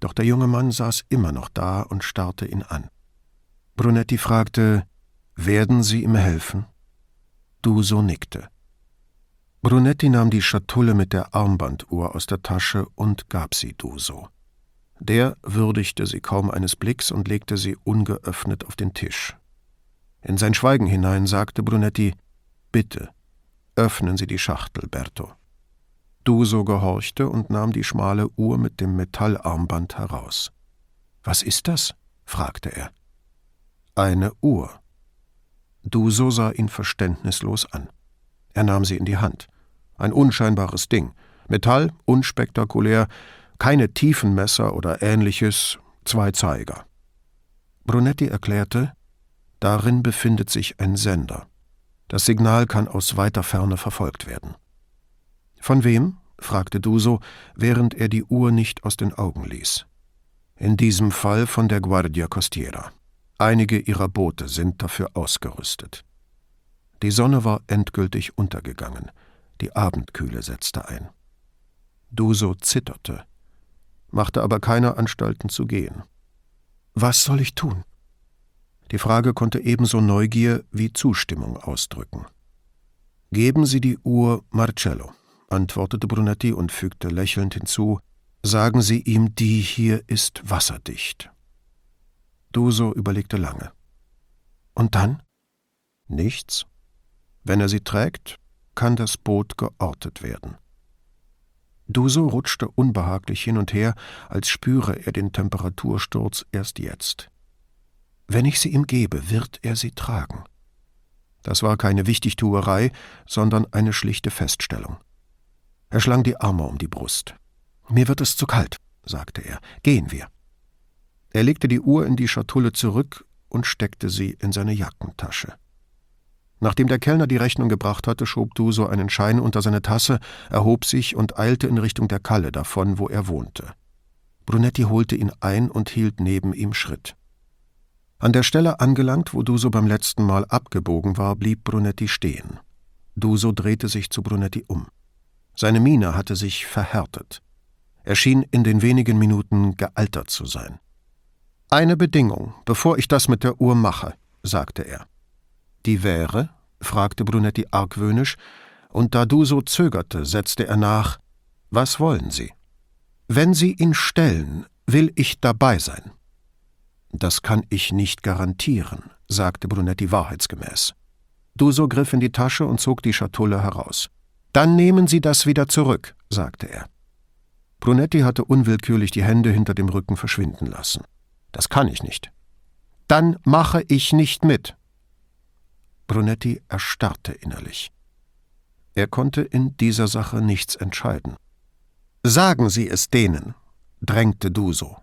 Doch der junge Mann saß immer noch da und starrte ihn an. Brunetti fragte, werden Sie ihm helfen? Duso nickte. Brunetti nahm die Schatulle mit der Armbanduhr aus der Tasche und gab sie Duso. Der würdigte sie kaum eines Blicks und legte sie ungeöffnet auf den Tisch. In sein Schweigen hinein sagte Brunetti: Bitte, öffnen Sie die Schachtel, Berto. Duso gehorchte und nahm die schmale Uhr mit dem Metallarmband heraus. Was ist das? fragte er. Eine Uhr. Duso sah ihn verständnislos an. Er nahm sie in die Hand. Ein unscheinbares Ding. Metall, unspektakulär, keine Tiefenmesser oder ähnliches, zwei Zeiger. Brunetti erklärte, darin befindet sich ein Sender. Das Signal kann aus weiter Ferne verfolgt werden. Von wem? fragte Duso, während er die Uhr nicht aus den Augen ließ. In diesem Fall von der Guardia Costiera. Einige ihrer Boote sind dafür ausgerüstet. Die Sonne war endgültig untergegangen, die Abendkühle setzte ein. Duso zitterte, machte aber keine Anstalten zu gehen. Was soll ich tun? Die Frage konnte ebenso Neugier wie Zustimmung ausdrücken. Geben Sie die Uhr Marcello, antwortete Brunetti und fügte lächelnd hinzu, sagen Sie ihm, die hier ist wasserdicht. Duso überlegte lange. Und dann? Nichts. Wenn er sie trägt, kann das Boot geortet werden. Duso rutschte unbehaglich hin und her, als spüre er den Temperatursturz erst jetzt. Wenn ich sie ihm gebe, wird er sie tragen. Das war keine Wichtigtuerei, sondern eine schlichte Feststellung. Er schlang die Arme um die Brust. Mir wird es zu kalt, sagte er. Gehen wir. Er legte die Uhr in die Schatulle zurück und steckte sie in seine Jackentasche. Nachdem der Kellner die Rechnung gebracht hatte, schob Duso einen Schein unter seine Tasse, erhob sich und eilte in Richtung der Kalle davon, wo er wohnte. Brunetti holte ihn ein und hielt neben ihm Schritt. An der Stelle angelangt, wo Duso beim letzten Mal abgebogen war, blieb Brunetti stehen. Duso drehte sich zu Brunetti um. Seine Miene hatte sich verhärtet. Er schien in den wenigen Minuten gealtert zu sein. Eine Bedingung, bevor ich das mit der Uhr mache, sagte er. Die wäre? fragte Brunetti argwöhnisch, und da Duso zögerte, setzte er nach Was wollen Sie? Wenn Sie ihn stellen, will ich dabei sein. Das kann ich nicht garantieren, sagte Brunetti wahrheitsgemäß. Duso griff in die Tasche und zog die Schatulle heraus. Dann nehmen Sie das wieder zurück, sagte er. Brunetti hatte unwillkürlich die Hände hinter dem Rücken verschwinden lassen. Das kann ich nicht. Dann mache ich nicht mit. Brunetti erstarrte innerlich. Er konnte in dieser Sache nichts entscheiden. Sagen Sie es denen, drängte Duso.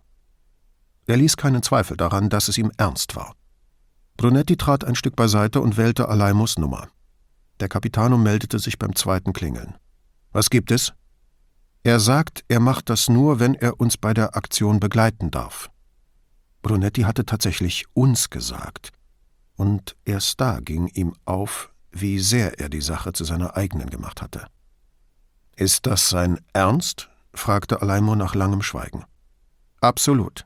Er ließ keinen Zweifel daran, dass es ihm ernst war. Brunetti trat ein Stück beiseite und wählte Alaimos Nummer. Der Capitano meldete sich beim zweiten Klingeln. Was gibt es? Er sagt, er macht das nur, wenn er uns bei der Aktion begleiten darf. Brunetti hatte tatsächlich uns gesagt. Und erst da ging ihm auf, wie sehr er die Sache zu seiner eigenen gemacht hatte. Ist das sein Ernst? fragte Alaimo nach langem Schweigen. Absolut.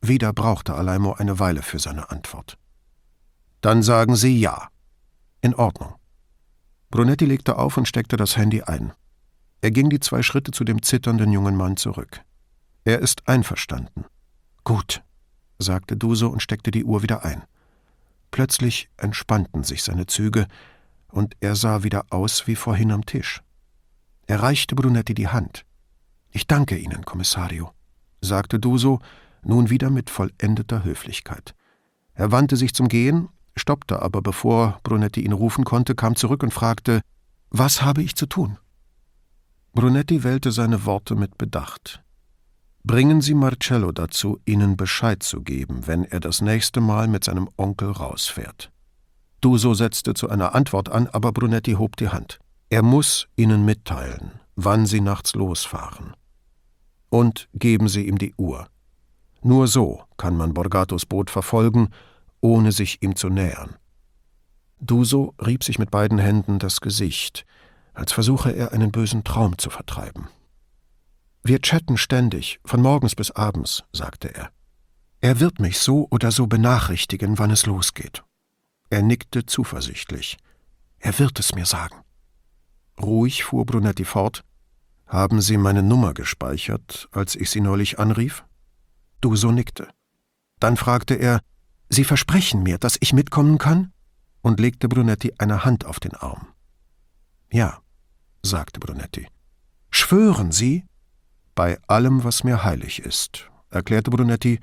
Wieder brauchte Alaimo eine Weile für seine Antwort. Dann sagen Sie ja. In Ordnung. Brunetti legte auf und steckte das Handy ein. Er ging die zwei Schritte zu dem zitternden jungen Mann zurück. Er ist einverstanden. Gut, sagte Duso und steckte die Uhr wieder ein. Plötzlich entspannten sich seine Züge, und er sah wieder aus wie vorhin am Tisch. Er reichte Brunetti die Hand. Ich danke Ihnen, Kommissario, sagte Duso, nun wieder mit vollendeter Höflichkeit. Er wandte sich zum Gehen, stoppte aber, bevor Brunetti ihn rufen konnte, kam zurück und fragte Was habe ich zu tun? Brunetti wählte seine Worte mit Bedacht. Bringen Sie Marcello dazu, Ihnen Bescheid zu geben, wenn er das nächste Mal mit seinem Onkel rausfährt. Duso setzte zu einer Antwort an, aber Brunetti hob die Hand. Er muss Ihnen mitteilen, wann Sie nachts losfahren. Und geben Sie ihm die Uhr. Nur so kann man Borgatos Boot verfolgen, ohne sich ihm zu nähern. Duso rieb sich mit beiden Händen das Gesicht, als versuche er einen bösen Traum zu vertreiben. Wir chatten ständig, von morgens bis abends, sagte er. Er wird mich so oder so benachrichtigen, wann es losgeht. Er nickte zuversichtlich. Er wird es mir sagen. Ruhig fuhr Brunetti fort. Haben Sie meine Nummer gespeichert, als ich Sie neulich anrief? Duso nickte. Dann fragte er, Sie versprechen mir, dass ich mitkommen kann? und legte Brunetti eine Hand auf den Arm. Ja, sagte Brunetti. Schwören Sie? Bei allem, was mir heilig ist, erklärte Brunetti,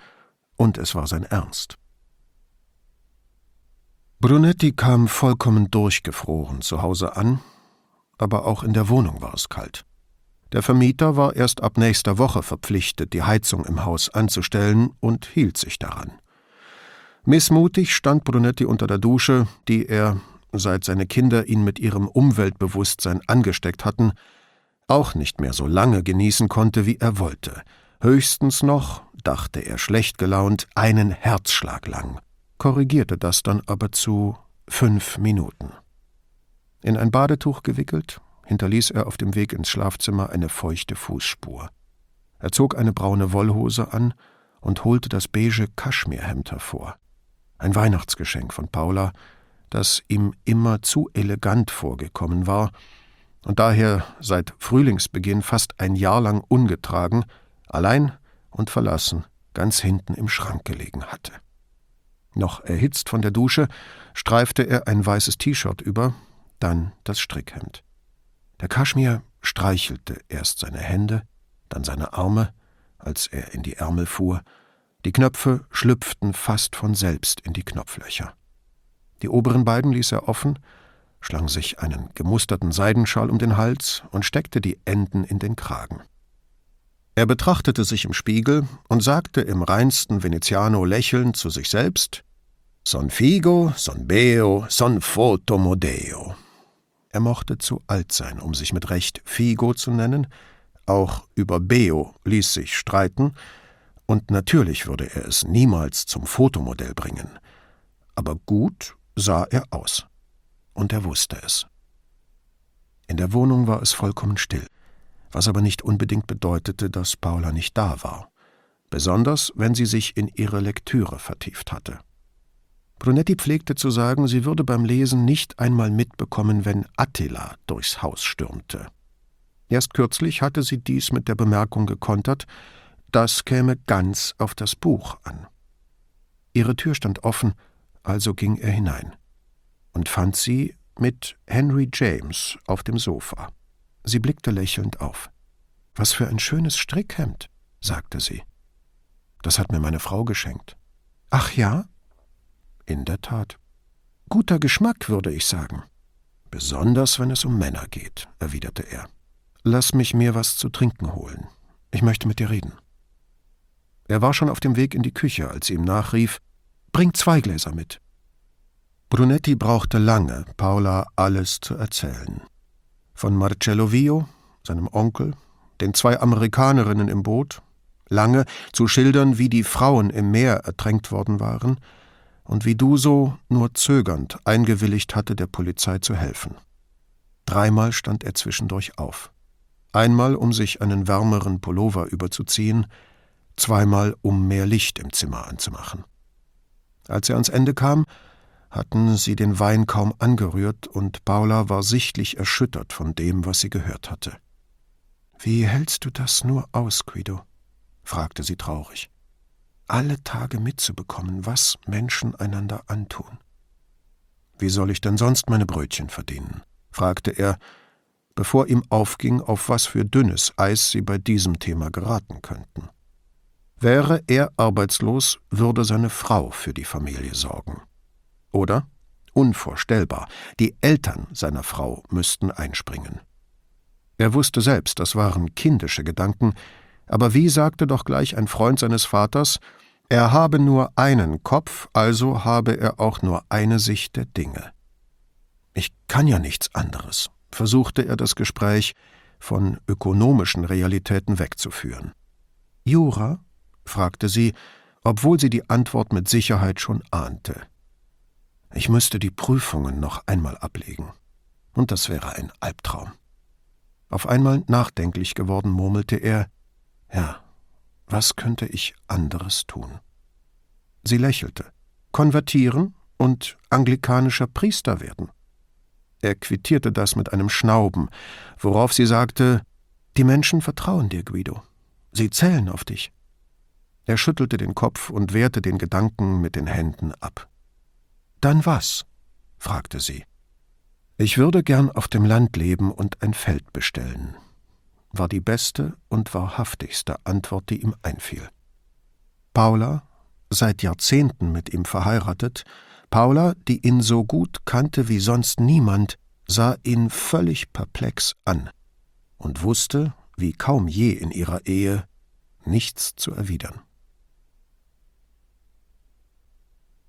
und es war sein Ernst. Brunetti kam vollkommen durchgefroren zu Hause an, aber auch in der Wohnung war es kalt. Der Vermieter war erst ab nächster Woche verpflichtet, die Heizung im Haus anzustellen und hielt sich daran. Missmutig stand Brunetti unter der Dusche, die er, seit seine Kinder ihn mit ihrem Umweltbewusstsein angesteckt hatten, auch nicht mehr so lange genießen konnte, wie er wollte. Höchstens noch, dachte er schlecht gelaunt, einen Herzschlag lang, korrigierte das dann aber zu fünf Minuten. In ein Badetuch gewickelt, hinterließ er auf dem Weg ins Schlafzimmer eine feuchte Fußspur. Er zog eine braune Wollhose an und holte das beige Kaschmirhemd hervor. Ein Weihnachtsgeschenk von Paula, das ihm immer zu elegant vorgekommen war und daher seit Frühlingsbeginn fast ein Jahr lang ungetragen, allein und verlassen, ganz hinten im Schrank gelegen hatte. Noch erhitzt von der Dusche streifte er ein weißes T-Shirt über, dann das Strickhemd. Der Kaschmir streichelte erst seine Hände, dann seine Arme, als er in die Ärmel fuhr, die Knöpfe schlüpften fast von selbst in die Knopflöcher. Die oberen beiden ließ er offen, schlang sich einen gemusterten Seidenschal um den Hals und steckte die Enden in den Kragen. Er betrachtete sich im Spiegel und sagte im reinsten Veneziano lächelnd zu sich selbst Son figo, son beo, son fotomodeo. Er mochte zu alt sein, um sich mit Recht Figo zu nennen, auch über Beo ließ sich streiten, und natürlich würde er es niemals zum Fotomodell bringen. Aber gut sah er aus. Und er wusste es. In der Wohnung war es vollkommen still, was aber nicht unbedingt bedeutete, dass Paula nicht da war, besonders wenn sie sich in ihre Lektüre vertieft hatte. Brunetti pflegte zu sagen, sie würde beim Lesen nicht einmal mitbekommen, wenn Attila durchs Haus stürmte. Erst kürzlich hatte sie dies mit der Bemerkung gekontert, das käme ganz auf das Buch an. Ihre Tür stand offen, also ging er hinein und fand sie mit Henry James auf dem Sofa. Sie blickte lächelnd auf. Was für ein schönes Strickhemd, sagte sie. Das hat mir meine Frau geschenkt. Ach ja? In der Tat. Guter Geschmack, würde ich sagen. Besonders wenn es um Männer geht, erwiderte er. Lass mich mir was zu trinken holen. Ich möchte mit dir reden. Er war schon auf dem Weg in die Küche, als sie ihm nachrief Bring zwei Gläser mit. Brunetti brauchte lange, Paula alles zu erzählen. Von Marcello Vio, seinem Onkel, den zwei Amerikanerinnen im Boot, lange zu schildern, wie die Frauen im Meer ertränkt worden waren, und wie Duso nur zögernd eingewilligt hatte, der Polizei zu helfen. Dreimal stand er zwischendurch auf. Einmal, um sich einen wärmeren Pullover überzuziehen, zweimal, um mehr Licht im Zimmer anzumachen. Als er ans Ende kam, hatten sie den Wein kaum angerührt, und Paula war sichtlich erschüttert von dem, was sie gehört hatte. Wie hältst du das nur aus, Guido? fragte sie traurig alle Tage mitzubekommen, was Menschen einander antun. Wie soll ich denn sonst meine Brötchen verdienen? fragte er, bevor ihm aufging, auf was für dünnes Eis sie bei diesem Thema geraten könnten. Wäre er arbeitslos, würde seine Frau für die Familie sorgen. Oder? Unvorstellbar, die Eltern seiner Frau müssten einspringen. Er wusste selbst, das waren kindische Gedanken, aber wie sagte doch gleich ein Freund seines Vaters, er habe nur einen Kopf, also habe er auch nur eine Sicht der Dinge. Ich kann ja nichts anderes, versuchte er das Gespräch von ökonomischen Realitäten wegzuführen. Jura? Fragte sie, obwohl sie die Antwort mit Sicherheit schon ahnte. Ich müsste die Prüfungen noch einmal ablegen. Und das wäre ein Albtraum. Auf einmal nachdenklich geworden, murmelte er Ja, was könnte ich anderes tun? Sie lächelte. Konvertieren und anglikanischer Priester werden. Er quittierte das mit einem Schnauben, worauf sie sagte Die Menschen vertrauen dir, Guido. Sie zählen auf dich. Er schüttelte den Kopf und wehrte den Gedanken mit den Händen ab. Dann was? fragte sie. Ich würde gern auf dem Land leben und ein Feld bestellen, war die beste und wahrhaftigste Antwort, die ihm einfiel. Paula, seit Jahrzehnten mit ihm verheiratet, Paula, die ihn so gut kannte wie sonst niemand, sah ihn völlig perplex an und wusste, wie kaum je in ihrer Ehe, nichts zu erwidern.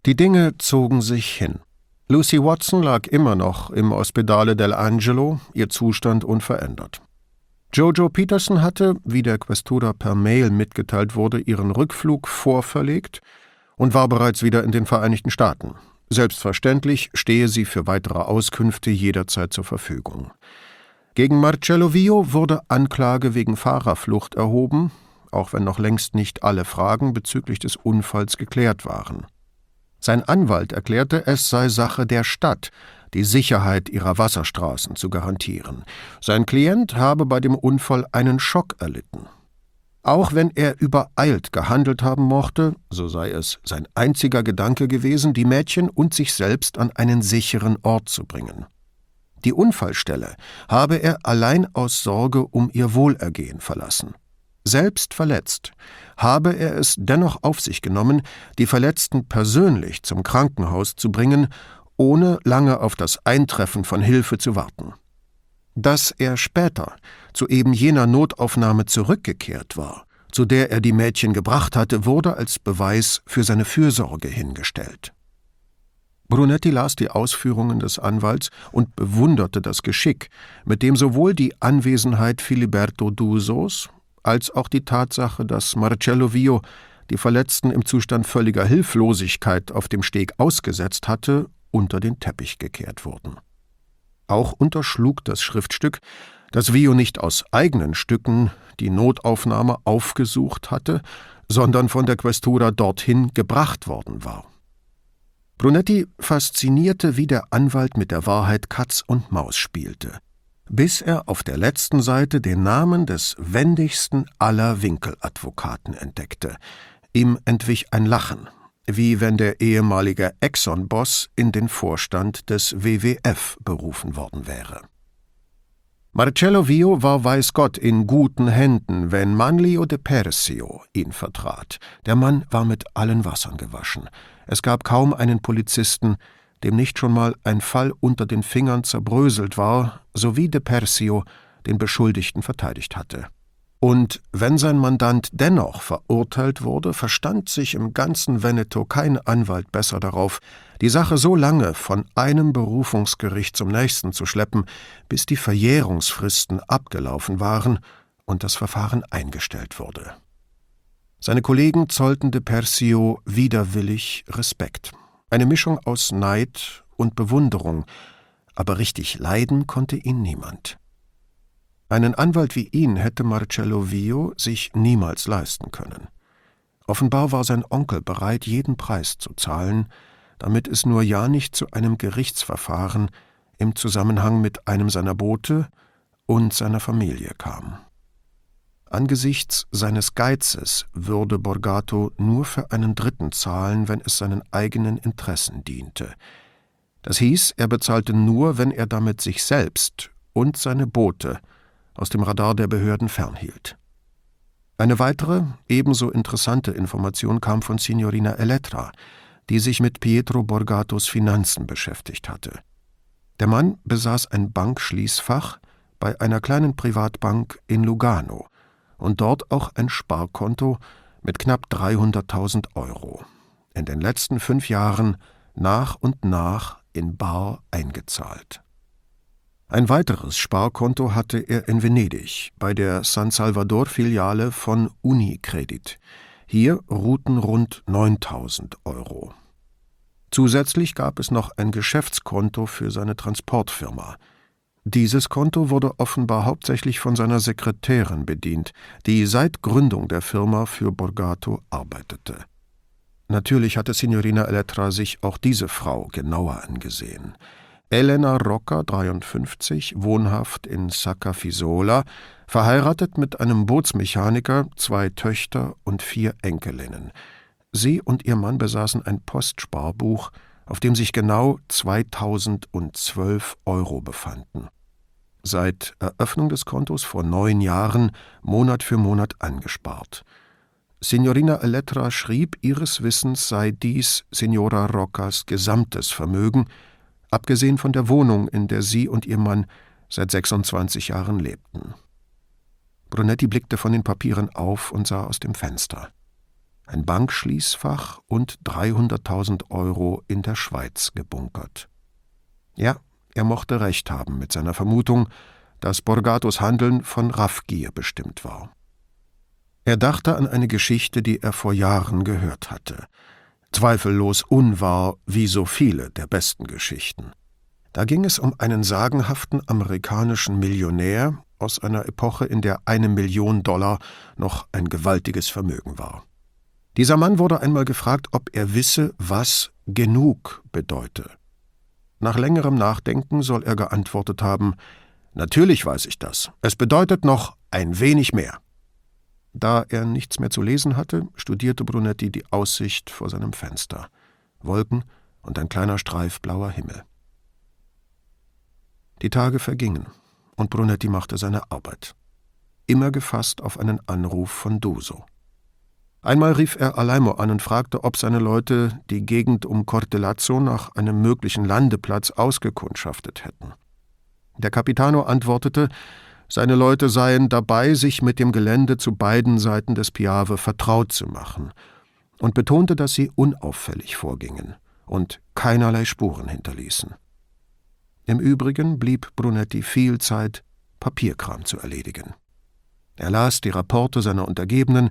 Die Dinge zogen sich hin. Lucy Watson lag immer noch im Ospedale dell'Angelo, ihr Zustand unverändert. Jojo Peterson hatte, wie der Questura per Mail mitgeteilt wurde, ihren Rückflug vorverlegt und war bereits wieder in den Vereinigten Staaten. Selbstverständlich stehe sie für weitere Auskünfte jederzeit zur Verfügung. Gegen Marcello Vio wurde Anklage wegen Fahrerflucht erhoben, auch wenn noch längst nicht alle Fragen bezüglich des Unfalls geklärt waren. Sein Anwalt erklärte, es sei Sache der Stadt, die Sicherheit ihrer Wasserstraßen zu garantieren. Sein Klient habe bei dem Unfall einen Schock erlitten. Auch wenn er übereilt gehandelt haben mochte, so sei es sein einziger Gedanke gewesen, die Mädchen und sich selbst an einen sicheren Ort zu bringen. Die Unfallstelle habe er allein aus Sorge um ihr Wohlergehen verlassen. Selbst verletzt, habe er es dennoch auf sich genommen, die Verletzten persönlich zum Krankenhaus zu bringen, ohne lange auf das Eintreffen von Hilfe zu warten. Dass er später zu eben jener Notaufnahme zurückgekehrt war, zu der er die Mädchen gebracht hatte, wurde als Beweis für seine Fürsorge hingestellt. Brunetti las die Ausführungen des Anwalts und bewunderte das Geschick, mit dem sowohl die Anwesenheit Filiberto Dusos als auch die Tatsache, dass Marcello Vio die Verletzten im Zustand völliger Hilflosigkeit auf dem Steg ausgesetzt hatte, unter den Teppich gekehrt wurden. Auch unterschlug das Schriftstück, dass Vio nicht aus eigenen Stücken die Notaufnahme aufgesucht hatte, sondern von der Questura dorthin gebracht worden war. Brunetti faszinierte, wie der Anwalt mit der Wahrheit Katz und Maus spielte bis er auf der letzten Seite den Namen des wendigsten aller Winkeladvokaten entdeckte. Ihm entwich ein Lachen, wie wenn der ehemalige Exxon-Boss in den Vorstand des WWF berufen worden wäre. Marcello Vio war weiß Gott in guten Händen, wenn Manlio de Persio ihn vertrat. Der Mann war mit allen Wassern gewaschen. Es gab kaum einen Polizisten, dem nicht schon mal ein Fall unter den Fingern zerbröselt war, sowie de Persio den Beschuldigten verteidigt hatte. Und wenn sein Mandant dennoch verurteilt wurde, verstand sich im ganzen Veneto kein Anwalt besser darauf, die Sache so lange von einem Berufungsgericht zum nächsten zu schleppen, bis die Verjährungsfristen abgelaufen waren und das Verfahren eingestellt wurde. Seine Kollegen zollten de Persio widerwillig Respekt. Eine Mischung aus Neid und Bewunderung, aber richtig leiden konnte ihn niemand. Einen Anwalt wie ihn hätte Marcello Vio sich niemals leisten können. Offenbar war sein Onkel bereit, jeden Preis zu zahlen, damit es nur ja nicht zu einem Gerichtsverfahren im Zusammenhang mit einem seiner Boote und seiner Familie kam. Angesichts seines Geizes würde Borgato nur für einen Dritten zahlen, wenn es seinen eigenen Interessen diente. Das hieß, er bezahlte nur, wenn er damit sich selbst und seine Boote aus dem Radar der Behörden fernhielt. Eine weitere, ebenso interessante Information kam von Signorina Elettra, die sich mit Pietro Borgatos Finanzen beschäftigt hatte. Der Mann besaß ein Bankschließfach bei einer kleinen Privatbank in Lugano und dort auch ein Sparkonto mit knapp 300.000 Euro. In den letzten fünf Jahren nach und nach in Bar eingezahlt. Ein weiteres Sparkonto hatte er in Venedig bei der San Salvador-Filiale von Unicredit. Hier ruhten rund 9000 Euro. Zusätzlich gab es noch ein Geschäftskonto für seine Transportfirma. Dieses Konto wurde offenbar hauptsächlich von seiner Sekretärin bedient, die seit Gründung der Firma für Borgato arbeitete. Natürlich hatte Signorina Elettra sich auch diese Frau genauer angesehen. Elena Rocca, 53, wohnhaft in Saccafisola, verheiratet mit einem Bootsmechaniker, zwei Töchter und vier Enkelinnen. Sie und ihr Mann besaßen ein Postsparbuch, auf dem sich genau 2012 Euro befanden. Seit Eröffnung des Kontos vor neun Jahren Monat für Monat angespart. Signorina Elettra schrieb, ihres Wissens sei dies Signora Roccas gesamtes Vermögen, abgesehen von der Wohnung, in der sie und ihr Mann seit 26 Jahren lebten. Brunetti blickte von den Papieren auf und sah aus dem Fenster. Ein Bankschließfach und 300.000 Euro in der Schweiz gebunkert. Ja, er mochte recht haben mit seiner Vermutung, dass Borgatos Handeln von Raffgier bestimmt war. Er dachte an eine Geschichte, die er vor Jahren gehört hatte. Zweifellos unwahr wie so viele der besten Geschichten. Da ging es um einen sagenhaften amerikanischen Millionär aus einer Epoche, in der eine Million Dollar noch ein gewaltiges Vermögen war. Dieser Mann wurde einmal gefragt, ob er wisse, was genug bedeute. Nach längerem Nachdenken soll er geantwortet haben Natürlich weiß ich das. Es bedeutet noch ein wenig mehr. Da er nichts mehr zu lesen hatte, studierte Brunetti die Aussicht vor seinem Fenster. Wolken und ein kleiner Streif blauer Himmel. Die Tage vergingen, und Brunetti machte seine Arbeit. Immer gefasst auf einen Anruf von Duso. Einmal rief er Alaimo an und fragte, ob seine Leute die Gegend um Cortelazzo nach einem möglichen Landeplatz ausgekundschaftet hätten. Der Capitano antwortete, seine Leute seien dabei, sich mit dem Gelände zu beiden Seiten des Piave vertraut zu machen, und betonte, dass sie unauffällig vorgingen und keinerlei Spuren hinterließen. Im Übrigen blieb Brunetti viel Zeit, Papierkram zu erledigen. Er las die Rapporte seiner Untergebenen,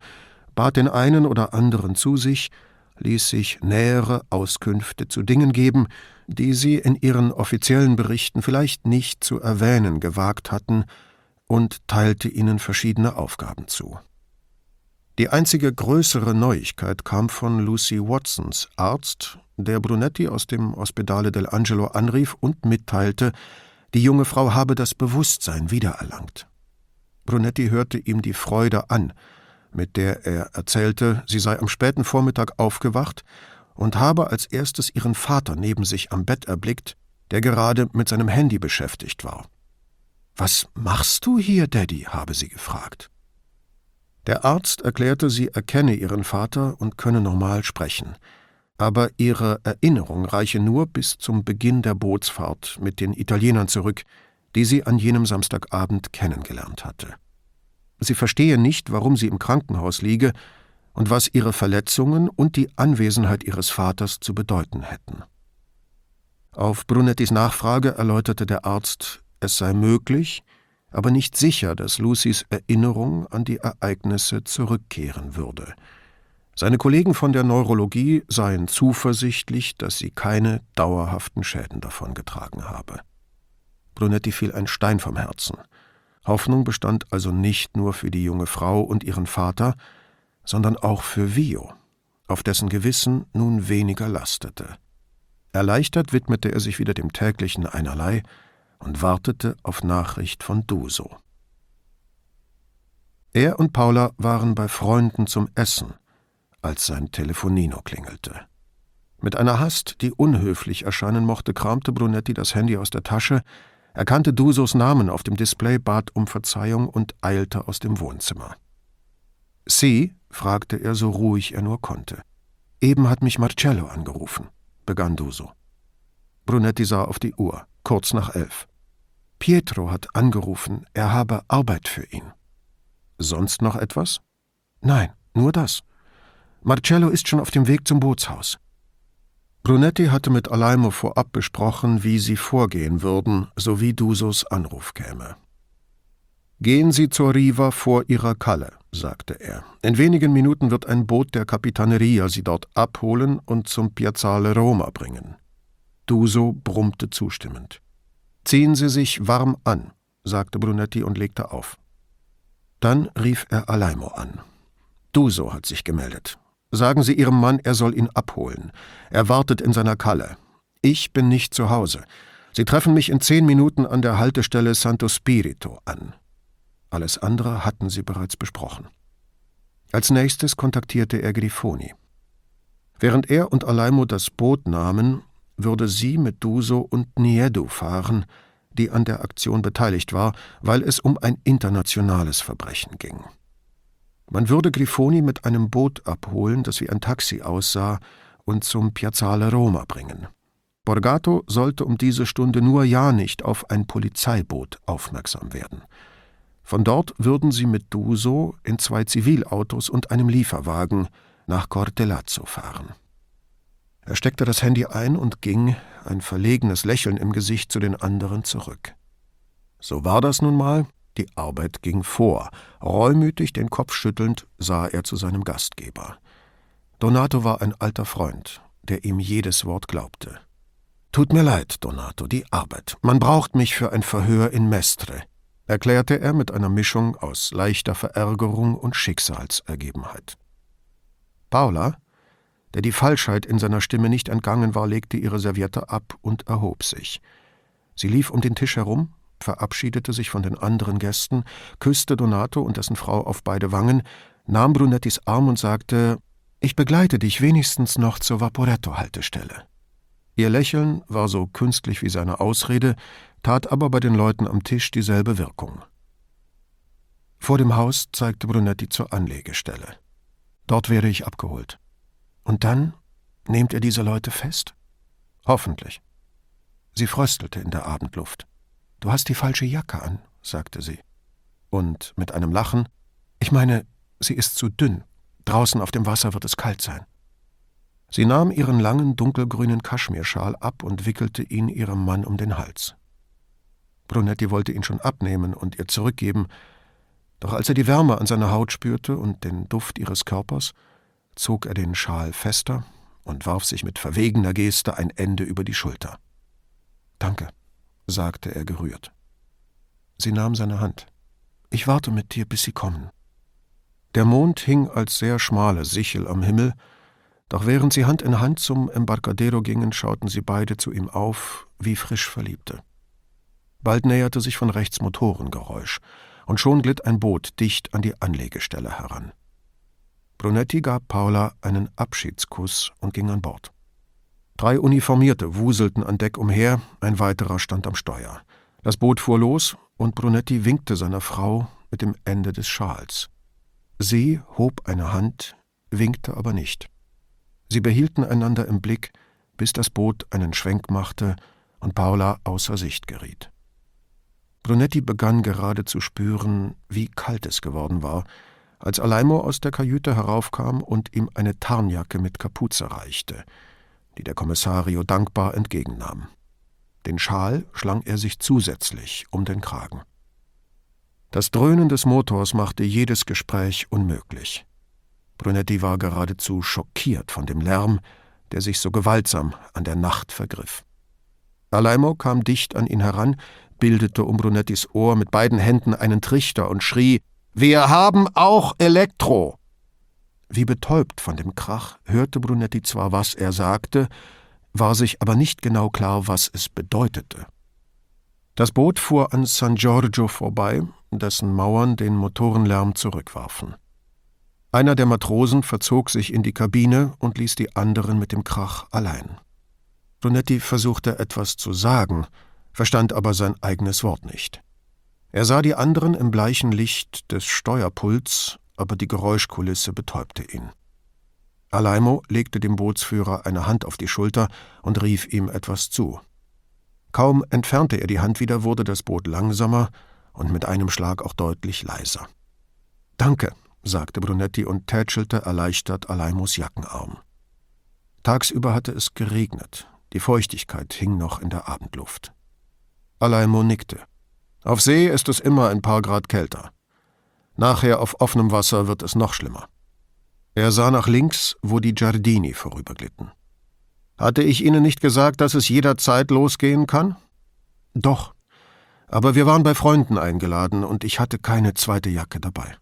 bat den einen oder anderen zu sich, ließ sich nähere Auskünfte zu Dingen geben, die sie in ihren offiziellen Berichten vielleicht nicht zu erwähnen gewagt hatten, und teilte ihnen verschiedene Aufgaben zu. Die einzige größere Neuigkeit kam von Lucy Watsons, Arzt, der Brunetti aus dem Ospedale dell'Angelo anrief und mitteilte, die junge Frau habe das Bewusstsein wiedererlangt. Brunetti hörte ihm die Freude an, mit der er erzählte, sie sei am späten Vormittag aufgewacht und habe als erstes ihren Vater neben sich am Bett erblickt, der gerade mit seinem Handy beschäftigt war. Was machst du hier, Daddy? habe sie gefragt. Der Arzt erklärte, sie erkenne ihren Vater und könne normal sprechen, aber ihre Erinnerung reiche nur bis zum Beginn der Bootsfahrt mit den Italienern zurück, die sie an jenem Samstagabend kennengelernt hatte. Sie verstehe nicht, warum sie im Krankenhaus liege und was ihre Verletzungen und die Anwesenheit ihres Vaters zu bedeuten hätten. Auf Brunettis Nachfrage erläuterte der Arzt, es sei möglich, aber nicht sicher, dass Lucys Erinnerung an die Ereignisse zurückkehren würde. Seine Kollegen von der Neurologie seien zuversichtlich, dass sie keine dauerhaften Schäden davongetragen habe. Brunetti fiel ein Stein vom Herzen. Hoffnung bestand also nicht nur für die junge Frau und ihren Vater, sondern auch für Vio, auf dessen Gewissen nun weniger lastete. Erleichtert widmete er sich wieder dem täglichen Einerlei und wartete auf Nachricht von Duso. Er und Paula waren bei Freunden zum Essen, als sein Telefonino klingelte. Mit einer Hast, die unhöflich erscheinen mochte, kramte Brunetti das Handy aus der Tasche, erkannte Dusos Namen auf dem Display, bat um Verzeihung und eilte aus dem Wohnzimmer. Sie? fragte er so ruhig er nur konnte. Eben hat mich Marcello angerufen, begann Duso. Brunetti sah auf die Uhr, kurz nach elf. Pietro hat angerufen, er habe Arbeit für ihn. Sonst noch etwas? Nein, nur das. Marcello ist schon auf dem Weg zum Bootshaus. Brunetti hatte mit Alaimo vorab besprochen, wie sie vorgehen würden, sowie Dusos Anruf käme. Gehen Sie zur Riva vor Ihrer Kalle, sagte er. In wenigen Minuten wird ein Boot der Capitaneria Sie dort abholen und zum Piazzale Roma bringen. Duso brummte zustimmend. Ziehen Sie sich warm an, sagte Brunetti und legte auf. Dann rief er Alaimo an. Duso hat sich gemeldet. Sagen Sie Ihrem Mann, er soll ihn abholen. Er wartet in seiner Kalle. Ich bin nicht zu Hause. Sie treffen mich in zehn Minuten an der Haltestelle Santo Spirito an. Alles andere hatten sie bereits besprochen. Als nächstes kontaktierte er Grifoni. Während er und Alaimo das Boot nahmen, würde sie mit Duso und Niedo fahren, die an der Aktion beteiligt war, weil es um ein internationales Verbrechen ging. Man würde Grifoni mit einem Boot abholen, das wie ein Taxi aussah, und zum Piazzale Roma bringen. Borgato sollte um diese Stunde nur ja nicht auf ein Polizeiboot aufmerksam werden. Von dort würden sie mit Duso in zwei Zivilautos und einem Lieferwagen nach Cortelazzo fahren. Er steckte das Handy ein und ging, ein verlegenes Lächeln im Gesicht, zu den anderen zurück. So war das nun mal, die Arbeit ging vor. Reumütig den Kopf schüttelnd sah er zu seinem Gastgeber. Donato war ein alter Freund, der ihm jedes Wort glaubte. Tut mir leid, Donato, die Arbeit. Man braucht mich für ein Verhör in Mestre, erklärte er mit einer Mischung aus leichter Verärgerung und Schicksalsergebenheit. Paula, der die Falschheit in seiner Stimme nicht entgangen war, legte ihre Serviette ab und erhob sich. Sie lief um den Tisch herum, verabschiedete sich von den anderen Gästen, küsste Donato und dessen Frau auf beide Wangen, nahm Brunettis Arm und sagte Ich begleite dich wenigstens noch zur Vaporetto-Haltestelle. Ihr Lächeln war so künstlich wie seine Ausrede, tat aber bei den Leuten am Tisch dieselbe Wirkung. Vor dem Haus zeigte Brunetti zur Anlegestelle. Dort werde ich abgeholt. Und dann nehmt ihr diese Leute fest? Hoffentlich. Sie fröstelte in der Abendluft. Du hast die falsche Jacke an, sagte sie. Und mit einem Lachen, ich meine, sie ist zu dünn. Draußen auf dem Wasser wird es kalt sein. Sie nahm ihren langen dunkelgrünen Kaschmirschal ab und wickelte ihn ihrem Mann um den Hals. Brunetti wollte ihn schon abnehmen und ihr zurückgeben, doch als er die Wärme an seiner Haut spürte und den Duft ihres Körpers, zog er den Schal fester und warf sich mit verwegener Geste ein Ende über die Schulter. Danke, sagte er gerührt. Sie nahm seine Hand. Ich warte mit dir, bis sie kommen. Der Mond hing als sehr schmale Sichel am Himmel, doch während sie Hand in Hand zum Embarcadero gingen, schauten sie beide zu ihm auf, wie frisch Verliebte. Bald näherte sich von rechts Motorengeräusch, und schon glitt ein Boot dicht an die Anlegestelle heran. Brunetti gab Paula einen Abschiedskuss und ging an Bord. Drei Uniformierte wuselten an Deck umher, ein weiterer stand am Steuer. Das Boot fuhr los und Brunetti winkte seiner Frau mit dem Ende des Schals. Sie hob eine Hand, winkte aber nicht. Sie behielten einander im Blick, bis das Boot einen Schwenk machte und Paula außer Sicht geriet. Brunetti begann gerade zu spüren, wie kalt es geworden war, als Alaimo aus der Kajüte heraufkam und ihm eine Tarnjacke mit Kapuze reichte, die der Kommissario dankbar entgegennahm. Den Schal schlang er sich zusätzlich um den Kragen. Das Dröhnen des Motors machte jedes Gespräch unmöglich. Brunetti war geradezu schockiert von dem Lärm, der sich so gewaltsam an der Nacht vergriff. Alaimo kam dicht an ihn heran, bildete um Brunettis Ohr mit beiden Händen einen Trichter und schrie wir haben auch Elektro. Wie betäubt von dem Krach hörte Brunetti zwar, was er sagte, war sich aber nicht genau klar, was es bedeutete. Das Boot fuhr an San Giorgio vorbei, dessen Mauern den Motorenlärm zurückwarfen. Einer der Matrosen verzog sich in die Kabine und ließ die anderen mit dem Krach allein. Brunetti versuchte etwas zu sagen, verstand aber sein eigenes Wort nicht. Er sah die anderen im bleichen Licht des Steuerpults, aber die Geräuschkulisse betäubte ihn. Alaimo legte dem Bootsführer eine Hand auf die Schulter und rief ihm etwas zu. Kaum entfernte er die Hand wieder, wurde das Boot langsamer und mit einem Schlag auch deutlich leiser. Danke, sagte Brunetti und tätschelte erleichtert Alaimos Jackenarm. Tagsüber hatte es geregnet, die Feuchtigkeit hing noch in der Abendluft. Alaimo nickte. Auf See ist es immer ein paar Grad kälter. Nachher auf offenem Wasser wird es noch schlimmer. Er sah nach links, wo die Giardini vorüberglitten. Hatte ich Ihnen nicht gesagt, dass es jederzeit losgehen kann? Doch, Aber wir waren bei Freunden eingeladen und ich hatte keine zweite Jacke dabei.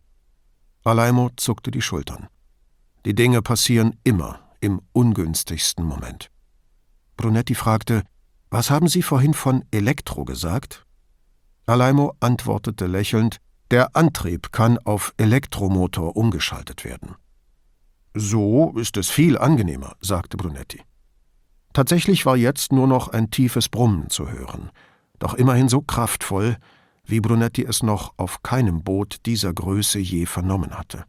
Alaimo zuckte die Schultern. Die Dinge passieren immer im ungünstigsten Moment. Brunetti fragte, was haben Sie vorhin von Elektro gesagt? Alaimo antwortete lächelnd, der Antrieb kann auf Elektromotor umgeschaltet werden. So ist es viel angenehmer, sagte Brunetti. Tatsächlich war jetzt nur noch ein tiefes Brummen zu hören, doch immerhin so kraftvoll, wie Brunetti es noch auf keinem Boot dieser Größe je vernommen hatte.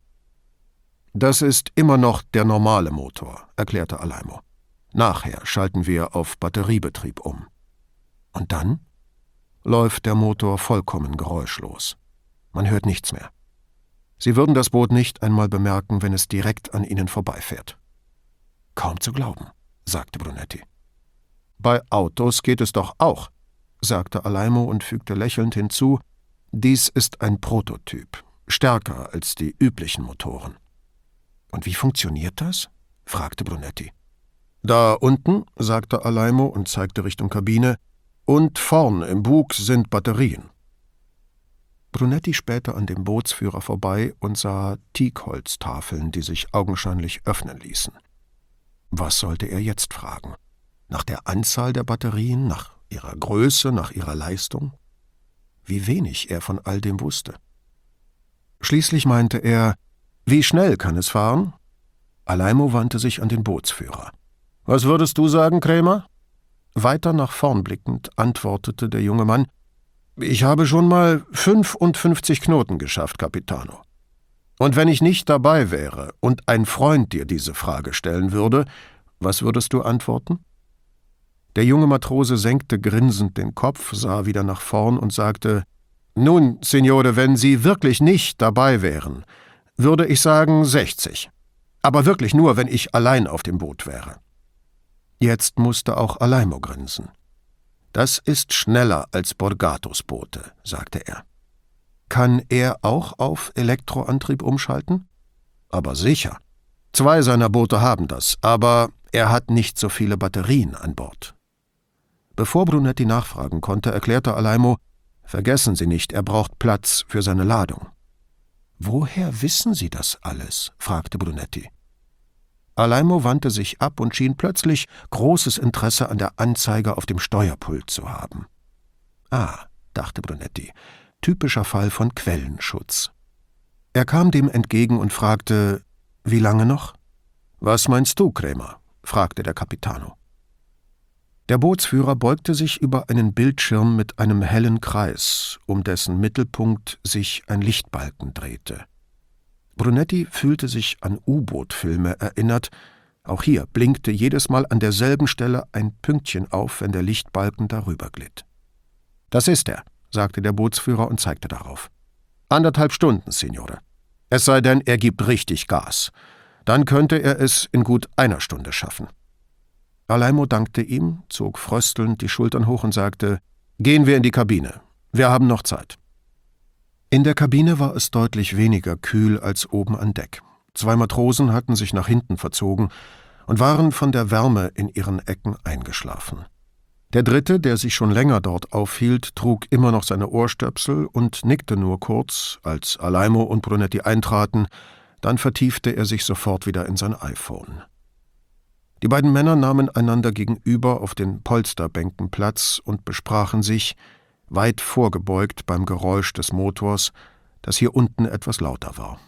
Das ist immer noch der normale Motor, erklärte Alaimo. Nachher schalten wir auf Batteriebetrieb um. Und dann läuft der Motor vollkommen geräuschlos. Man hört nichts mehr. Sie würden das Boot nicht einmal bemerken, wenn es direkt an ihnen vorbeifährt. Kaum zu glauben, sagte Brunetti. Bei Autos geht es doch auch, sagte Alaimo und fügte lächelnd hinzu, dies ist ein Prototyp, stärker als die üblichen Motoren. Und wie funktioniert das? fragte Brunetti. Da unten, sagte Alaimo und zeigte Richtung Kabine, und vorn im Bug sind Batterien. Brunetti spähte an dem Bootsführer vorbei und sah Teakholztafeln, die sich augenscheinlich öffnen ließen. Was sollte er jetzt fragen? Nach der Anzahl der Batterien, nach ihrer Größe, nach ihrer Leistung? Wie wenig er von all dem wusste. Schließlich meinte er, wie schnell kann es fahren? Alaimo wandte sich an den Bootsführer. Was würdest du sagen, Krämer? Weiter nach vorn blickend antwortete der junge Mann, ich habe schon mal 55 Knoten geschafft, Capitano. Und wenn ich nicht dabei wäre und ein Freund dir diese Frage stellen würde, was würdest du antworten? Der junge Matrose senkte grinsend den Kopf, sah wieder nach vorn und sagte Nun, Signore, wenn Sie wirklich nicht dabei wären, würde ich sagen 60. Aber wirklich nur, wenn ich allein auf dem Boot wäre. Jetzt musste auch Alaimo grinsen. Das ist schneller als Borgatos Boote, sagte er. Kann er auch auf Elektroantrieb umschalten? Aber sicher. Zwei seiner Boote haben das, aber er hat nicht so viele Batterien an Bord. Bevor Brunetti nachfragen konnte, erklärte Alaimo, Vergessen Sie nicht, er braucht Platz für seine Ladung. Woher wissen Sie das alles? fragte Brunetti. Alaimo wandte sich ab und schien plötzlich großes Interesse an der Anzeige auf dem Steuerpult zu haben. Ah, dachte Brunetti, typischer Fall von Quellenschutz. Er kam dem entgegen und fragte, wie lange noch? Was meinst du, Krämer? fragte der Capitano. Der Bootsführer beugte sich über einen Bildschirm mit einem hellen Kreis, um dessen Mittelpunkt sich ein Lichtbalken drehte. Brunetti fühlte sich an U-Boot-Filme erinnert. Auch hier blinkte jedes Mal an derselben Stelle ein Pünktchen auf, wenn der Lichtbalken darüber glitt. Das ist er, sagte der Bootsführer und zeigte darauf. Anderthalb Stunden, Signore. Es sei denn, er gibt richtig Gas. Dann könnte er es in gut einer Stunde schaffen. Alaimo dankte ihm, zog fröstelnd die Schultern hoch und sagte: Gehen wir in die Kabine. Wir haben noch Zeit. In der Kabine war es deutlich weniger kühl als oben an Deck. Zwei Matrosen hatten sich nach hinten verzogen und waren von der Wärme in ihren Ecken eingeschlafen. Der dritte, der sich schon länger dort aufhielt, trug immer noch seine Ohrstöpsel und nickte nur kurz, als Alaimo und Brunetti eintraten, dann vertiefte er sich sofort wieder in sein iPhone. Die beiden Männer nahmen einander gegenüber auf den Polsterbänken Platz und besprachen sich, weit vorgebeugt beim Geräusch des Motors, das hier unten etwas lauter war.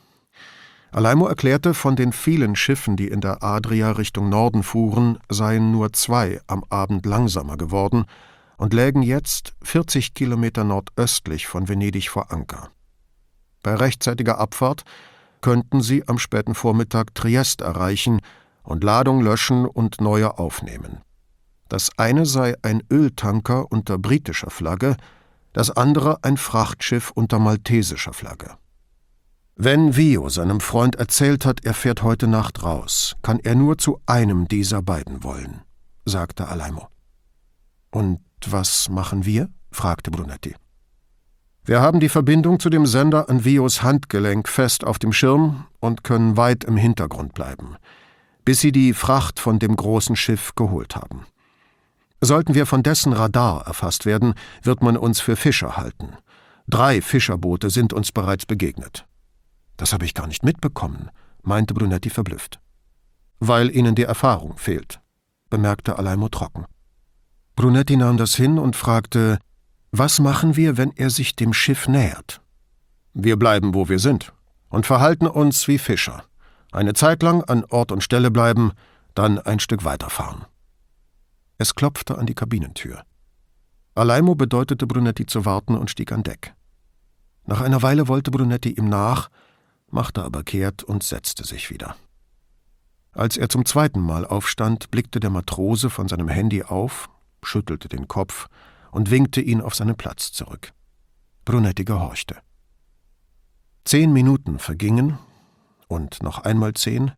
Alaimo erklärte, von den vielen Schiffen, die in der Adria Richtung Norden fuhren, seien nur zwei am Abend langsamer geworden und lägen jetzt 40 Kilometer nordöstlich von Venedig vor Anker. Bei rechtzeitiger Abfahrt könnten sie am späten Vormittag Triest erreichen und Ladung löschen und neue aufnehmen. Das eine sei ein Öltanker unter britischer Flagge, das andere ein Frachtschiff unter maltesischer Flagge. Wenn Vio seinem Freund erzählt hat, er fährt heute Nacht raus, kann er nur zu einem dieser beiden wollen, sagte Alaimo. Und was machen wir? fragte Brunetti. Wir haben die Verbindung zu dem Sender an Vios Handgelenk fest auf dem Schirm und können weit im Hintergrund bleiben, bis sie die Fracht von dem großen Schiff geholt haben. Sollten wir von dessen Radar erfasst werden, wird man uns für Fischer halten. Drei Fischerboote sind uns bereits begegnet. Das habe ich gar nicht mitbekommen, meinte Brunetti verblüfft. Weil Ihnen die Erfahrung fehlt, bemerkte Alaimo trocken. Brunetti nahm das hin und fragte, was machen wir, wenn er sich dem Schiff nähert? Wir bleiben, wo wir sind und verhalten uns wie Fischer. Eine Zeit lang an Ort und Stelle bleiben, dann ein Stück weiterfahren. Es klopfte an die Kabinentür. Alaimo bedeutete Brunetti zu warten und stieg an Deck. Nach einer Weile wollte Brunetti ihm nach, machte aber kehrt und setzte sich wieder. Als er zum zweiten Mal aufstand, blickte der Matrose von seinem Handy auf, schüttelte den Kopf und winkte ihn auf seinen Platz zurück. Brunetti gehorchte. Zehn Minuten vergingen und noch einmal zehn,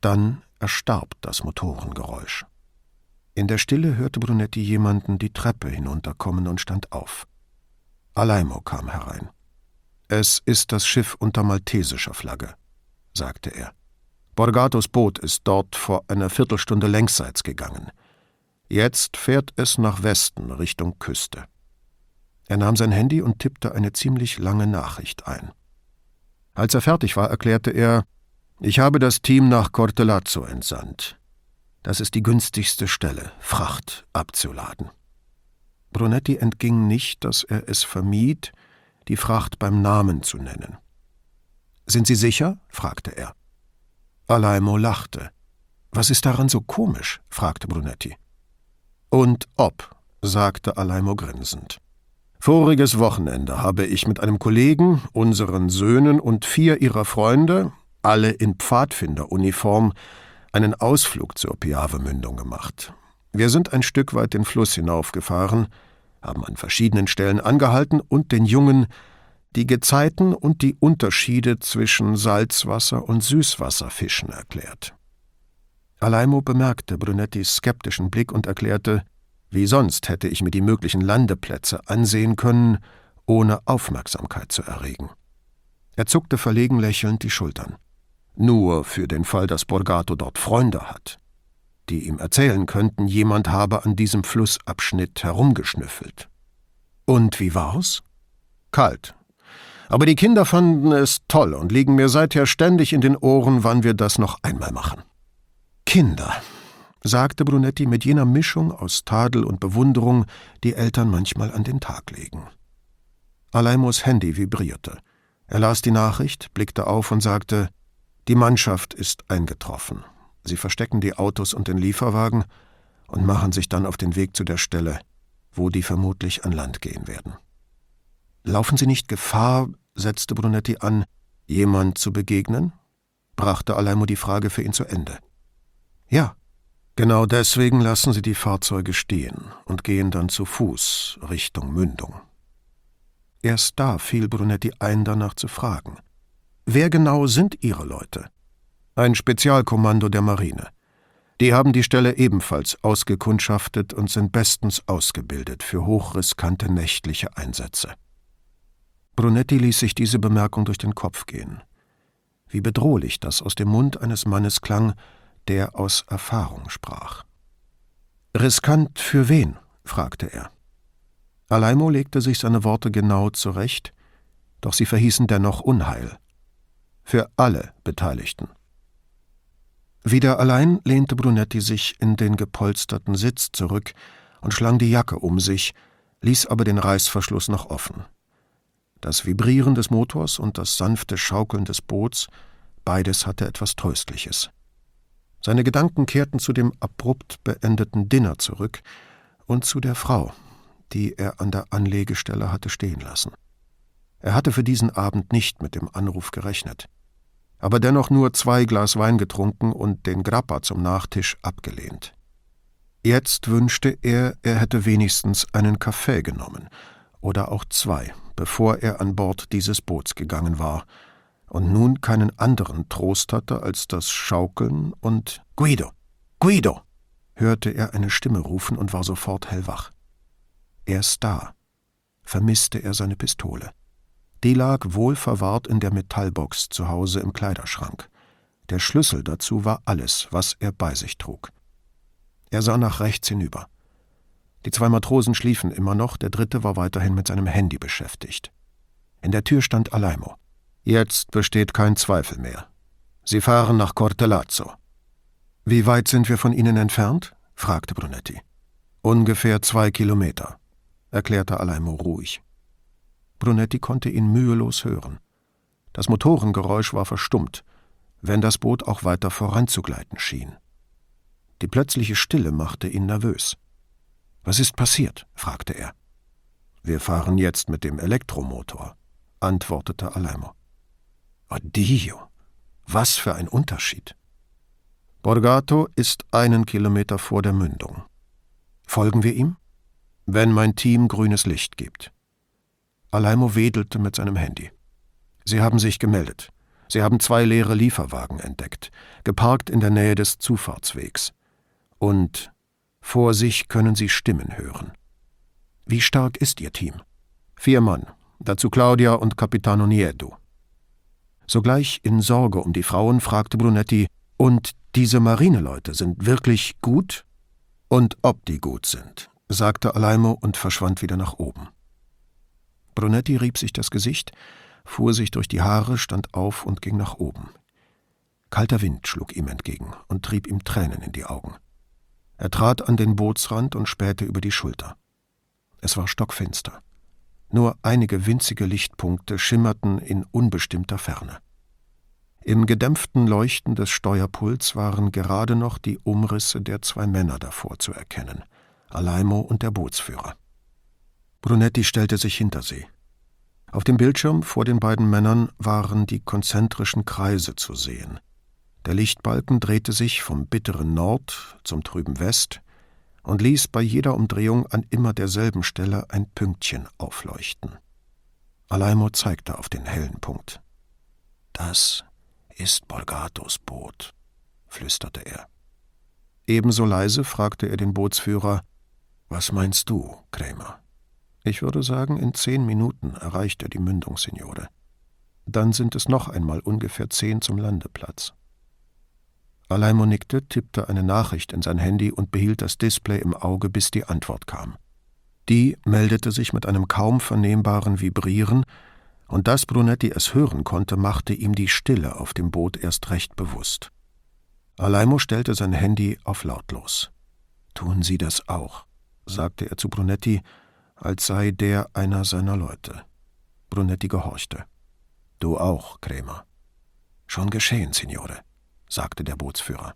dann erstarb das Motorengeräusch. In der Stille hörte Brunetti jemanden die Treppe hinunterkommen und stand auf. Alaimo kam herein. Es ist das Schiff unter maltesischer Flagge, sagte er. Borgatos Boot ist dort vor einer Viertelstunde längsseits gegangen. Jetzt fährt es nach Westen Richtung Küste. Er nahm sein Handy und tippte eine ziemlich lange Nachricht ein. Als er fertig war, erklärte er, ich habe das Team nach Cortelazzo entsandt. Das ist die günstigste Stelle, Fracht abzuladen. Brunetti entging nicht, dass er es vermied, die Fracht beim Namen zu nennen. Sind Sie sicher? fragte er. Alaimo lachte. Was ist daran so komisch? fragte Brunetti. Und ob, sagte Alaimo grinsend. Voriges Wochenende habe ich mit einem Kollegen, unseren Söhnen und vier ihrer Freunde, alle in Pfadfinderuniform, einen Ausflug zur Piave-Mündung gemacht. Wir sind ein Stück weit den Fluss hinaufgefahren, haben an verschiedenen Stellen angehalten und den Jungen die Gezeiten und die Unterschiede zwischen Salzwasser- und Süßwasserfischen erklärt. Alaimo bemerkte Brunettis skeptischen Blick und erklärte, wie sonst hätte ich mir die möglichen Landeplätze ansehen können, ohne Aufmerksamkeit zu erregen. Er zuckte verlegen lächelnd die Schultern. Nur für den Fall, dass Borgato dort Freunde hat, die ihm erzählen könnten, jemand habe an diesem Flussabschnitt herumgeschnüffelt. Und wie war's? Kalt. Aber die Kinder fanden es toll und liegen mir seither ständig in den Ohren, wann wir das noch einmal machen. Kinder, sagte Brunetti mit jener Mischung aus Tadel und Bewunderung, die Eltern manchmal an den Tag legen. Alaimos Handy vibrierte. Er las die Nachricht, blickte auf und sagte die Mannschaft ist eingetroffen. Sie verstecken die Autos und den Lieferwagen und machen sich dann auf den Weg zu der Stelle, wo die vermutlich an Land gehen werden. Laufen Sie nicht Gefahr, setzte Brunetti an, jemand zu begegnen? brachte Alaimo die Frage für ihn zu Ende. Ja, genau deswegen lassen Sie die Fahrzeuge stehen und gehen dann zu Fuß Richtung Mündung. Erst da fiel Brunetti ein, danach zu fragen. Wer genau sind Ihre Leute? Ein Spezialkommando der Marine. Die haben die Stelle ebenfalls ausgekundschaftet und sind bestens ausgebildet für hochriskante nächtliche Einsätze. Brunetti ließ sich diese Bemerkung durch den Kopf gehen. Wie bedrohlich das aus dem Mund eines Mannes klang, der aus Erfahrung sprach. Riskant für wen? fragte er. Alaimo legte sich seine Worte genau zurecht, doch sie verhießen dennoch Unheil für alle Beteiligten. Wieder allein lehnte Brunetti sich in den gepolsterten Sitz zurück und schlang die Jacke um sich, ließ aber den Reißverschluss noch offen. Das Vibrieren des Motors und das sanfte Schaukeln des Boots, beides hatte etwas Tröstliches. Seine Gedanken kehrten zu dem abrupt beendeten Dinner zurück und zu der Frau, die er an der Anlegestelle hatte stehen lassen. Er hatte für diesen Abend nicht mit dem Anruf gerechnet aber dennoch nur zwei Glas Wein getrunken und den Grappa zum Nachtisch abgelehnt. Jetzt wünschte er, er hätte wenigstens einen Kaffee genommen, oder auch zwei, bevor er an Bord dieses Boots gegangen war, und nun keinen anderen Trost hatte als das Schaukeln und Guido, Guido, hörte er eine Stimme rufen und war sofort hellwach. Erst da vermisste er seine Pistole. Die lag wohlverwahrt in der Metallbox zu Hause im Kleiderschrank. Der Schlüssel dazu war alles, was er bei sich trug. Er sah nach rechts hinüber. Die zwei Matrosen schliefen immer noch, der dritte war weiterhin mit seinem Handy beschäftigt. In der Tür stand Alaimo. Jetzt besteht kein Zweifel mehr. Sie fahren nach Cortelazzo. Wie weit sind wir von Ihnen entfernt? fragte Brunetti. Ungefähr zwei Kilometer, erklärte Alaimo ruhig. Brunetti konnte ihn mühelos hören. Das Motorengeräusch war verstummt, wenn das Boot auch weiter voranzugleiten schien. Die plötzliche Stille machte ihn nervös. Was ist passiert? fragte er. Wir fahren jetzt mit dem Elektromotor, antwortete Alaimo. Oddio, was für ein Unterschied. Borgato ist einen Kilometer vor der Mündung. Folgen wir ihm? Wenn mein Team grünes Licht gibt. Alaimo wedelte mit seinem Handy. Sie haben sich gemeldet. Sie haben zwei leere Lieferwagen entdeckt, geparkt in der Nähe des Zufahrtswegs. Und vor sich können Sie Stimmen hören. Wie stark ist Ihr Team? Vier Mann, dazu Claudia und Capitano Nieto. Sogleich in Sorge um die Frauen fragte Brunetti, und diese Marineleute sind wirklich gut? Und ob die gut sind, sagte Alaimo und verschwand wieder nach oben. Brunetti rieb sich das Gesicht, fuhr sich durch die Haare, stand auf und ging nach oben. Kalter Wind schlug ihm entgegen und trieb ihm Tränen in die Augen. Er trat an den Bootsrand und spähte über die Schulter. Es war stockfinster. Nur einige winzige Lichtpunkte schimmerten in unbestimmter Ferne. Im gedämpften Leuchten des Steuerpuls waren gerade noch die Umrisse der zwei Männer davor zu erkennen, Alaimo und der Bootsführer. Brunetti stellte sich hinter sie. Auf dem Bildschirm vor den beiden Männern waren die konzentrischen Kreise zu sehen, der Lichtbalken drehte sich vom bitteren Nord zum trüben West und ließ bei jeder Umdrehung an immer derselben Stelle ein Pünktchen aufleuchten. Alaimo zeigte auf den hellen Punkt. Das ist Borgatos Boot, flüsterte er. Ebenso leise fragte er den Bootsführer Was meinst du, Krämer? Ich würde sagen, in zehn Minuten erreicht er die Mündung, Signore. Dann sind es noch einmal ungefähr zehn zum Landeplatz. Alaimo nickte, tippte eine Nachricht in sein Handy und behielt das Display im Auge, bis die Antwort kam. Die meldete sich mit einem kaum vernehmbaren Vibrieren, und dass Brunetti es hören konnte, machte ihm die Stille auf dem Boot erst recht bewusst. Alaimo stellte sein Handy auf lautlos. Tun Sie das auch, sagte er zu Brunetti, als sei der einer seiner Leute. Brunetti gehorchte. Du auch, Krämer. Schon geschehen, Signore sagte der Bootsführer.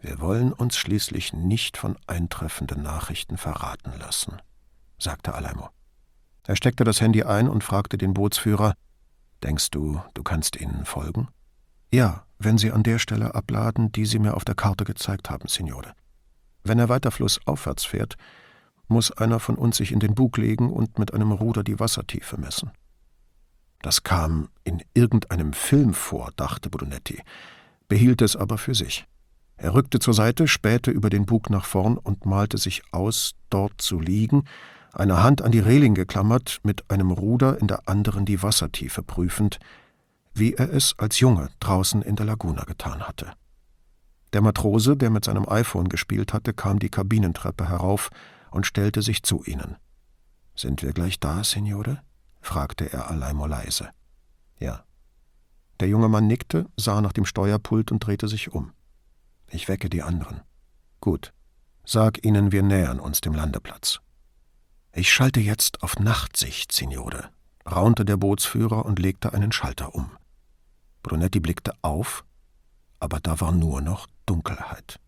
Wir wollen uns schließlich nicht von eintreffenden Nachrichten verraten lassen, sagte Alaimo. Er steckte das Handy ein und fragte den Bootsführer Denkst du, du kannst ihnen folgen? Ja, wenn sie an der Stelle abladen, die sie mir auf der Karte gezeigt haben, Signore. Wenn er weiter flussaufwärts fährt, muss einer von uns sich in den Bug legen und mit einem Ruder die Wassertiefe messen. Das kam in irgendeinem Film vor, dachte Brunetti behielt es aber für sich. Er rückte zur Seite, spähte über den Bug nach vorn und malte sich aus, dort zu liegen, eine Hand an die Reling geklammert, mit einem Ruder in der anderen die Wassertiefe prüfend, wie er es als Junge draußen in der Laguna getan hatte. Der Matrose, der mit seinem iPhone gespielt hatte, kam die Kabinentreppe herauf und stellte sich zu ihnen. Sind wir gleich da, Signore? fragte er Alaimo leise. Ja. Der junge Mann nickte, sah nach dem Steuerpult und drehte sich um. Ich wecke die anderen. Gut. Sag ihnen, wir nähern uns dem Landeplatz. Ich schalte jetzt auf Nachtsicht, Signore, raunte der Bootsführer und legte einen Schalter um. Brunetti blickte auf, aber da war nur noch Dunkelheit.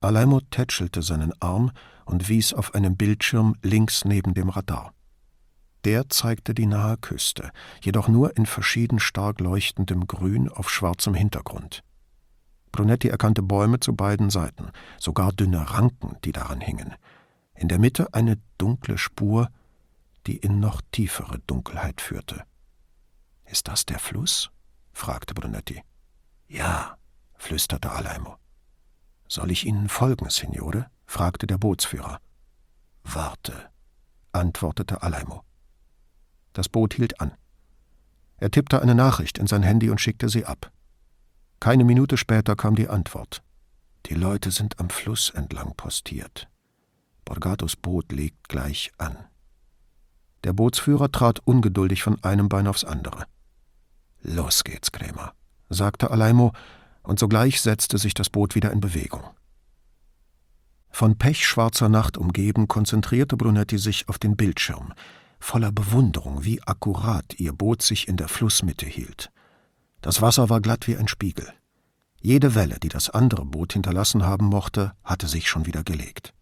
Alaimo tätschelte seinen Arm und wies auf einen Bildschirm links neben dem Radar. Der zeigte die nahe Küste, jedoch nur in verschieden stark leuchtendem Grün auf schwarzem Hintergrund. Brunetti erkannte Bäume zu beiden Seiten, sogar dünne Ranken, die daran hingen. In der Mitte eine dunkle Spur, die in noch tiefere Dunkelheit führte. Ist das der Fluss? fragte Brunetti. Ja, flüsterte Alaimo. Soll ich Ihnen folgen, Signore? Fragte der Bootsführer. Warte, antwortete Alaimo. Das Boot hielt an. Er tippte eine Nachricht in sein Handy und schickte sie ab. Keine Minute später kam die Antwort. Die Leute sind am Fluss entlang postiert. Borgatos Boot legt gleich an. Der Bootsführer trat ungeduldig von einem Bein aufs andere. Los geht's, Krämer, sagte Alaimo, und sogleich setzte sich das Boot wieder in Bewegung. Von pechschwarzer Nacht umgeben, konzentrierte Brunetti sich auf den Bildschirm, voller Bewunderung, wie akkurat ihr Boot sich in der Flussmitte hielt. Das Wasser war glatt wie ein Spiegel. Jede Welle, die das andere Boot hinterlassen haben mochte, hatte sich schon wieder gelegt.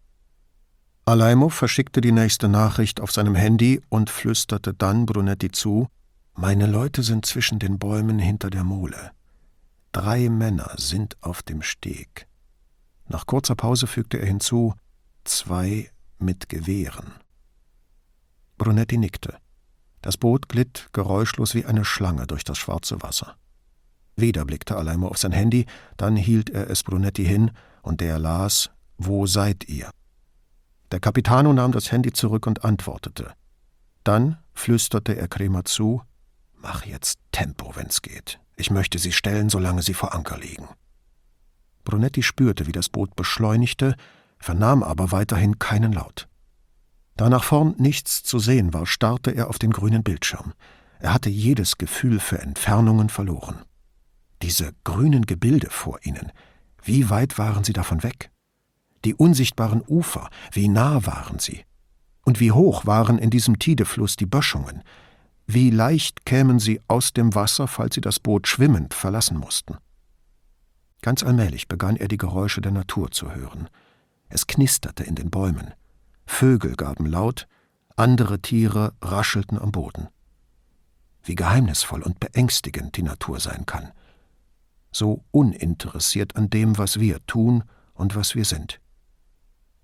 Alaimo verschickte die nächste Nachricht auf seinem Handy und flüsterte dann Brunetti zu: Meine Leute sind zwischen den Bäumen hinter der Mole. Drei Männer sind auf dem Steg. Nach kurzer Pause fügte er hinzu: Zwei mit Gewehren. Brunetti nickte. Das Boot glitt geräuschlos wie eine Schlange durch das schwarze Wasser. Wieder blickte Alaimo auf sein Handy, dann hielt er es Brunetti hin, und der las: Wo seid ihr? Der Capitano nahm das Handy zurück und antwortete. Dann flüsterte er Kremer zu: Mach jetzt Tempo, wenn's geht. Ich möchte sie stellen, solange sie vor Anker liegen. Brunetti spürte, wie das Boot beschleunigte, vernahm aber weiterhin keinen Laut. Da nach vorn nichts zu sehen war, starrte er auf den grünen Bildschirm. Er hatte jedes Gefühl für Entfernungen verloren. Diese grünen Gebilde vor ihnen, wie weit waren sie davon weg? Die unsichtbaren Ufer, wie nah waren sie? Und wie hoch waren in diesem Tidefluss die Böschungen? Wie leicht kämen sie aus dem Wasser, falls sie das Boot schwimmend verlassen mussten? Ganz allmählich begann er die Geräusche der Natur zu hören. Es knisterte in den Bäumen. Vögel gaben laut, andere Tiere raschelten am Boden. Wie geheimnisvoll und beängstigend die Natur sein kann. So uninteressiert an dem, was wir tun und was wir sind.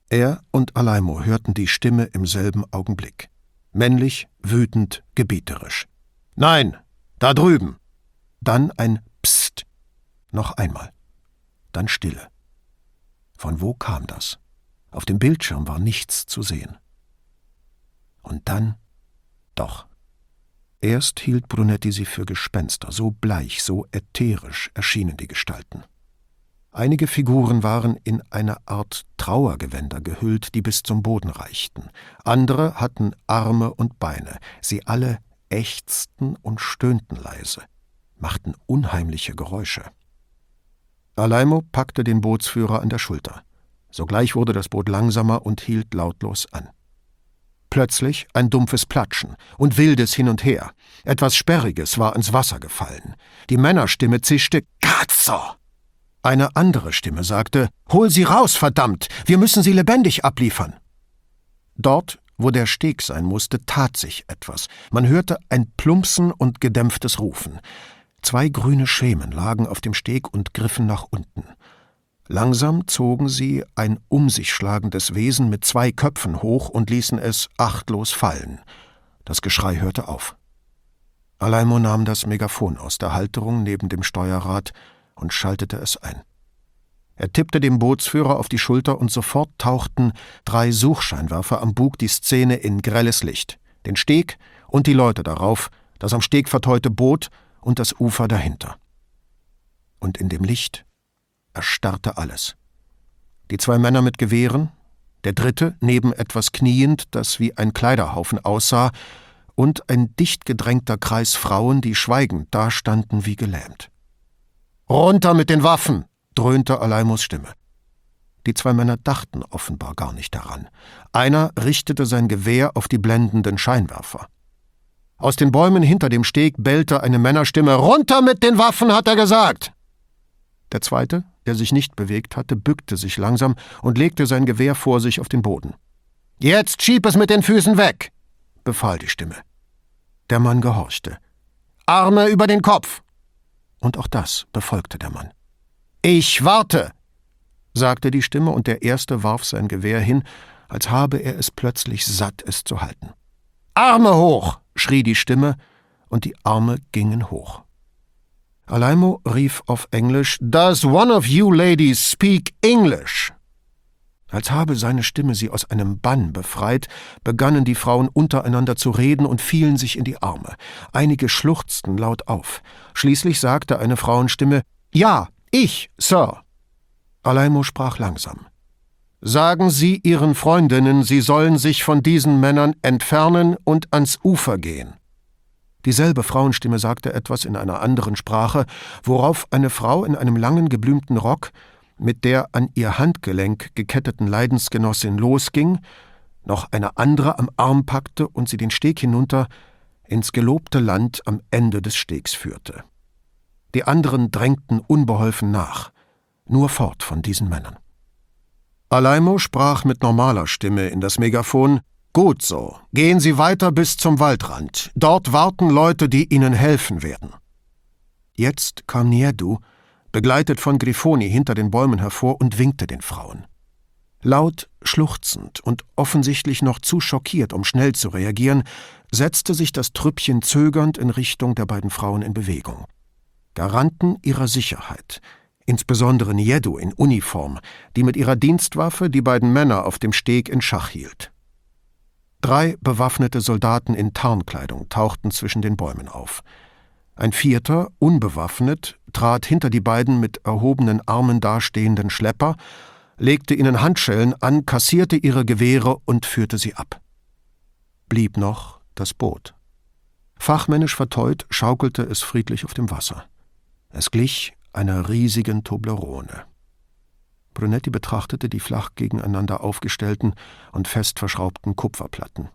Er und Alaimo hörten die Stimme im selben Augenblick. Männlich, wütend, gebieterisch. Nein, da drüben. Dann ein Psst. Noch einmal. Dann Stille. Von wo kam das? Auf dem Bildschirm war nichts zu sehen. Und dann doch. Erst hielt Brunetti sie für Gespenster, so bleich, so ätherisch erschienen die Gestalten. Einige Figuren waren in eine Art Trauergewänder gehüllt, die bis zum Boden reichten. Andere hatten Arme und Beine. Sie alle ächzten und stöhnten leise, machten unheimliche Geräusche. Alaimo packte den Bootsführer an der Schulter. Sogleich wurde das Boot langsamer und hielt lautlos an. Plötzlich ein dumpfes Platschen und wildes Hin und Her. Etwas Sperriges war ins Wasser gefallen. Die Männerstimme zischte Cazzo! Eine andere Stimme sagte Hol sie raus, verdammt. Wir müssen sie lebendig abliefern. Dort, wo der Steg sein musste, tat sich etwas. Man hörte ein Plumpsen und gedämpftes Rufen. Zwei grüne Schemen lagen auf dem Steg und griffen nach unten. Langsam zogen sie ein um sich schlagendes Wesen mit zwei Köpfen hoch und ließen es achtlos fallen. Das Geschrei hörte auf. Alaimo nahm das Megafon aus der Halterung neben dem Steuerrad und schaltete es ein. Er tippte dem Bootsführer auf die Schulter und sofort tauchten drei Suchscheinwerfer am Bug die Szene in grelles Licht, den Steg und die Leute darauf, das am Steg verteute Boot und das Ufer dahinter. Und in dem Licht erstarrte alles. Die zwei Männer mit Gewehren, der dritte neben etwas kniend, das wie ein Kleiderhaufen aussah, und ein dicht gedrängter Kreis Frauen, die schweigend dastanden wie gelähmt. Runter mit den Waffen! dröhnte Alaimos Stimme. Die zwei Männer dachten offenbar gar nicht daran. Einer richtete sein Gewehr auf die blendenden Scheinwerfer. Aus den Bäumen hinter dem Steg bellte eine Männerstimme Runter mit den Waffen, hat er gesagt. Der zweite, der sich nicht bewegt hatte, bückte sich langsam und legte sein Gewehr vor sich auf den Boden. Jetzt schieb es mit den Füßen weg, befahl die Stimme. Der Mann gehorchte. Arme über den Kopf und auch das befolgte der Mann. Ich warte, sagte die Stimme, und der Erste warf sein Gewehr hin, als habe er es plötzlich satt, es zu halten. Arme hoch! Schrie die Stimme, und die Arme gingen hoch. Alaimo rief auf Englisch Does one of you ladies speak English? Als habe seine Stimme sie aus einem Bann befreit, begannen die Frauen untereinander zu reden und fielen sich in die Arme. Einige schluchzten laut auf. Schließlich sagte eine Frauenstimme Ja, ich, Sir. Alaimo sprach langsam. Sagen Sie Ihren Freundinnen, sie sollen sich von diesen Männern entfernen und ans Ufer gehen. Dieselbe Frauenstimme sagte etwas in einer anderen Sprache, worauf eine Frau in einem langen geblümten Rock mit der an ihr Handgelenk geketteten Leidensgenossin losging, noch eine andere am Arm packte und sie den Steg hinunter ins gelobte Land am Ende des Stegs führte. Die anderen drängten unbeholfen nach, nur fort von diesen Männern. Alaimo sprach mit normaler Stimme in das Megafon Gut so, gehen Sie weiter bis zum Waldrand. Dort warten Leute, die Ihnen helfen werden. Jetzt kam Niedu, begleitet von Grifoni hinter den Bäumen hervor und winkte den Frauen. Laut, schluchzend und offensichtlich noch zu schockiert, um schnell zu reagieren, setzte sich das Trüppchen zögernd in Richtung der beiden Frauen in Bewegung. Garanten ihrer Sicherheit, insbesondere Niedu in Uniform, die mit ihrer Dienstwaffe die beiden Männer auf dem Steg in Schach hielt. Drei bewaffnete Soldaten in Tarnkleidung tauchten zwischen den Bäumen auf. Ein vierter, unbewaffnet, trat hinter die beiden mit erhobenen Armen dastehenden Schlepper, legte ihnen Handschellen an, kassierte ihre Gewehre und führte sie ab. Blieb noch das Boot. Fachmännisch verteut schaukelte es friedlich auf dem Wasser. Es glich einer riesigen Toblerone. Brunetti betrachtete die flach gegeneinander aufgestellten und fest verschraubten Kupferplatten.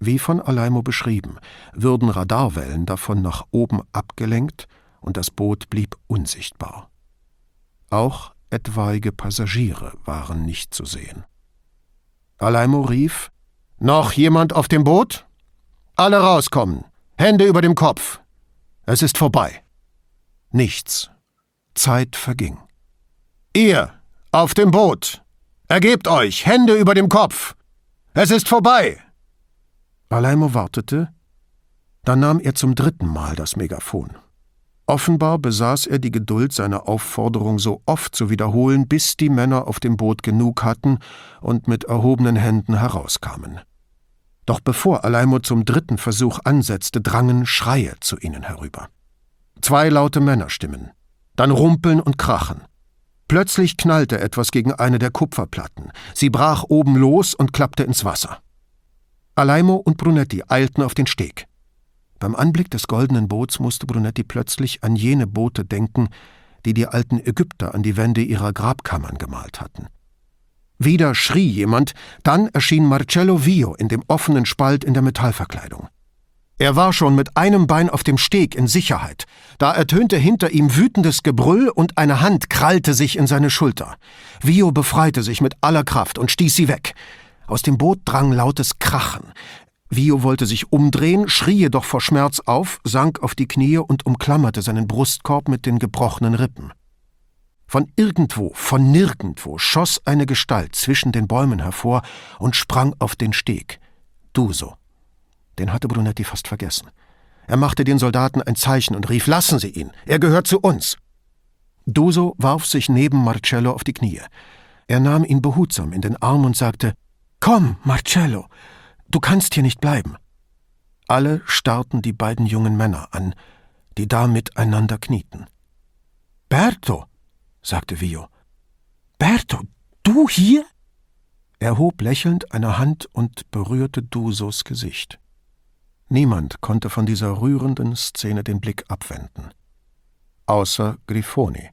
Wie von Alaimo beschrieben, würden Radarwellen davon nach oben abgelenkt und das Boot blieb unsichtbar. Auch etwaige Passagiere waren nicht zu sehen. Alaimo rief: Noch jemand auf dem Boot? Alle rauskommen! Hände über dem Kopf! Es ist vorbei! Nichts. Zeit verging. Ihr, auf dem Boot! Ergebt euch! Hände über dem Kopf! Es ist vorbei! Alaimo wartete, dann nahm er zum dritten Mal das Megafon. Offenbar besaß er die Geduld, seine Aufforderung so oft zu wiederholen, bis die Männer auf dem Boot genug hatten und mit erhobenen Händen herauskamen. Doch bevor Alaimo zum dritten Versuch ansetzte, drangen Schreie zu ihnen herüber. Zwei laute Männerstimmen, dann Rumpeln und Krachen. Plötzlich knallte etwas gegen eine der Kupferplatten. Sie brach oben los und klappte ins Wasser. Alaimo und Brunetti eilten auf den Steg. Beim Anblick des goldenen Boots musste Brunetti plötzlich an jene Boote denken, die die alten Ägypter an die Wände ihrer Grabkammern gemalt hatten. Wieder schrie jemand, dann erschien Marcello Vio in dem offenen Spalt in der Metallverkleidung. Er war schon mit einem Bein auf dem Steg in Sicherheit. Da ertönte hinter ihm wütendes Gebrüll und eine Hand krallte sich in seine Schulter. Vio befreite sich mit aller Kraft und stieß sie weg. Aus dem Boot drang lautes Krachen. Vio wollte sich umdrehen, schrie jedoch vor Schmerz auf, sank auf die Knie und umklammerte seinen Brustkorb mit den gebrochenen Rippen. Von irgendwo, von nirgendwo schoss eine Gestalt zwischen den Bäumen hervor und sprang auf den Steg. Duso. Den hatte Brunetti fast vergessen. Er machte den Soldaten ein Zeichen und rief: Lassen Sie ihn, er gehört zu uns. Duso warf sich neben Marcello auf die Knie. Er nahm ihn behutsam in den Arm und sagte: Komm, Marcello, du kannst hier nicht bleiben. Alle starrten die beiden jungen Männer an, die da miteinander knieten. Berto, sagte Vio. Berto, du hier? Er hob lächelnd eine Hand und berührte Dusos Gesicht. Niemand konnte von dieser rührenden Szene den Blick abwenden. Außer Grifoni,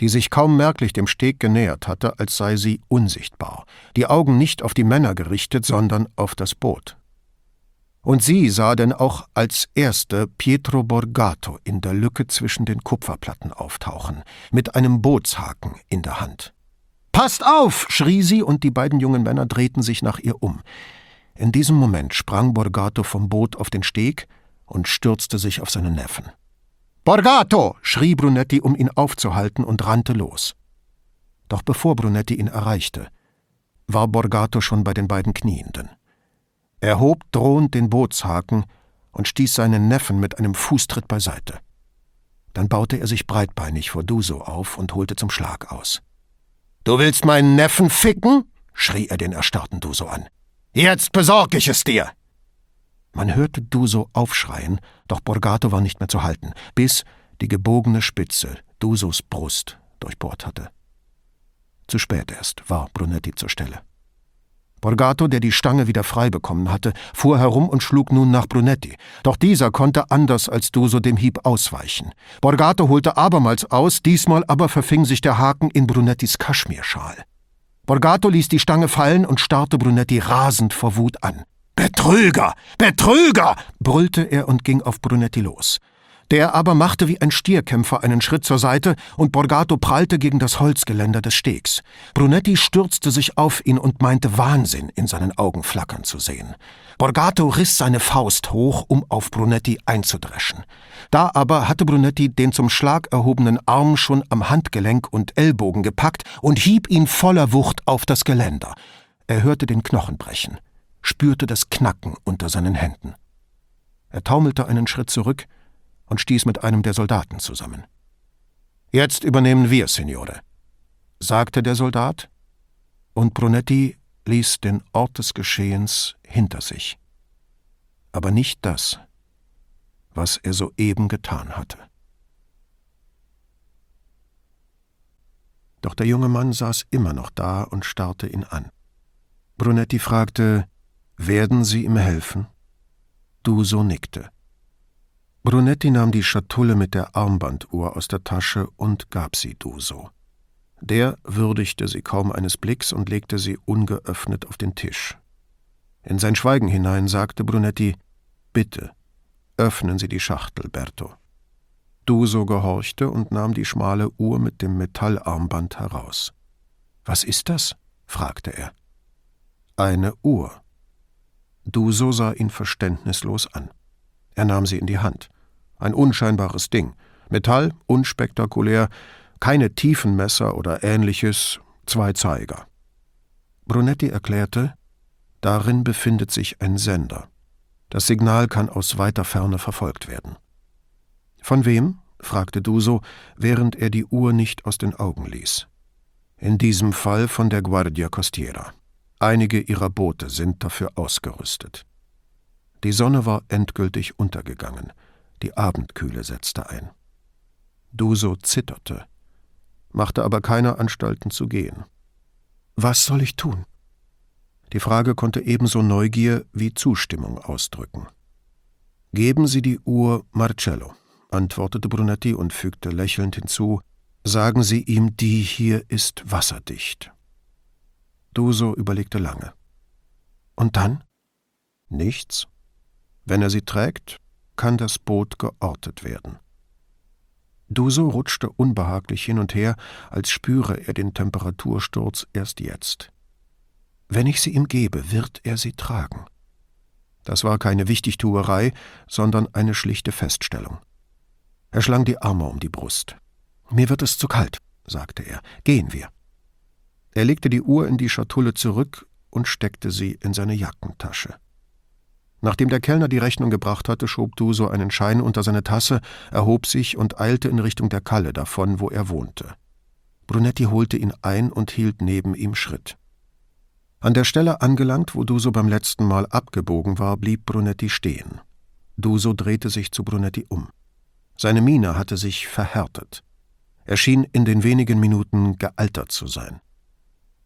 die sich kaum merklich dem Steg genähert hatte, als sei sie unsichtbar, die Augen nicht auf die Männer gerichtet, sondern auf das Boot. Und sie sah denn auch als erste Pietro Borgato in der Lücke zwischen den Kupferplatten auftauchen, mit einem Bootshaken in der Hand. Passt auf! schrie sie, und die beiden jungen Männer drehten sich nach ihr um. In diesem Moment sprang Borgato vom Boot auf den Steg und stürzte sich auf seinen Neffen. Borgato! schrie Brunetti, um ihn aufzuhalten, und rannte los. Doch bevor Brunetti ihn erreichte, war Borgato schon bei den beiden Knienden. Er hob drohend den Bootshaken und stieß seinen Neffen mit einem Fußtritt beiseite. Dann baute er sich breitbeinig vor Duso auf und holte zum Schlag aus. Du willst meinen Neffen ficken? schrie er den erstarrten Duso an. Jetzt besorg ich es dir! Man hörte Duso aufschreien, doch Borgato war nicht mehr zu halten, bis die gebogene Spitze Dusos Brust durchbohrt hatte. Zu spät erst war Brunetti zur Stelle. Borgato, der die Stange wieder frei bekommen hatte, fuhr herum und schlug nun nach Brunetti. Doch dieser konnte anders als Duso dem Hieb ausweichen. Borgato holte abermals aus, diesmal aber verfing sich der Haken in Brunettis Kaschmirschal. Borgato ließ die Stange fallen und starrte Brunetti rasend vor Wut an. Betrüger! Betrüger! brüllte er und ging auf Brunetti los. Der aber machte wie ein Stierkämpfer einen Schritt zur Seite und Borgato prallte gegen das Holzgeländer des Stegs. Brunetti stürzte sich auf ihn und meinte Wahnsinn in seinen Augen flackern zu sehen. Borgato riss seine Faust hoch, um auf Brunetti einzudreschen. Da aber hatte Brunetti den zum Schlag erhobenen Arm schon am Handgelenk und Ellbogen gepackt und hieb ihn voller Wucht auf das Geländer. Er hörte den Knochen brechen, spürte das Knacken unter seinen Händen. Er taumelte einen Schritt zurück, und stieß mit einem der Soldaten zusammen. Jetzt übernehmen wir, Signore, sagte der Soldat, und Brunetti ließ den Ort des Geschehens hinter sich. Aber nicht das, was er soeben getan hatte. Doch der junge Mann saß immer noch da und starrte ihn an. Brunetti fragte, werden Sie ihm helfen? Duso nickte. Brunetti nahm die Schatulle mit der Armbanduhr aus der Tasche und gab sie Duso. Der würdigte sie kaum eines Blicks und legte sie ungeöffnet auf den Tisch. In sein Schweigen hinein sagte Brunetti: Bitte, öffnen Sie die Schachtel, Berto. Duso gehorchte und nahm die schmale Uhr mit dem Metallarmband heraus. Was ist das? fragte er. Eine Uhr. Duso sah ihn verständnislos an. Er nahm sie in die Hand. Ein unscheinbares Ding. Metall, unspektakulär, keine Tiefenmesser oder ähnliches, zwei Zeiger. Brunetti erklärte, darin befindet sich ein Sender. Das Signal kann aus weiter Ferne verfolgt werden. Von wem? fragte Duso, während er die Uhr nicht aus den Augen ließ. In diesem Fall von der Guardia Costiera. Einige ihrer Boote sind dafür ausgerüstet. Die Sonne war endgültig untergegangen. Die Abendkühle setzte ein. Duso zitterte, machte aber keine Anstalten zu gehen. Was soll ich tun? Die Frage konnte ebenso Neugier wie Zustimmung ausdrücken. Geben Sie die Uhr Marcello, antwortete Brunetti und fügte lächelnd hinzu, sagen Sie ihm, die hier ist wasserdicht. Duso überlegte lange. Und dann? Nichts. Wenn er sie trägt, kann das Boot geortet werden. Duso rutschte unbehaglich hin und her, als spüre er den Temperatursturz erst jetzt. Wenn ich sie ihm gebe, wird er sie tragen. Das war keine Wichtigtuerei, sondern eine schlichte Feststellung. Er schlang die Arme um die Brust. Mir wird es zu kalt, sagte er. Gehen wir. Er legte die Uhr in die Schatulle zurück und steckte sie in seine Jackentasche. Nachdem der Kellner die Rechnung gebracht hatte, schob Duso einen Schein unter seine Tasse, erhob sich und eilte in Richtung der Kalle davon, wo er wohnte. Brunetti holte ihn ein und hielt neben ihm Schritt. An der Stelle angelangt, wo Duso beim letzten Mal abgebogen war, blieb Brunetti stehen. Duso drehte sich zu Brunetti um. Seine Miene hatte sich verhärtet. Er schien in den wenigen Minuten gealtert zu sein.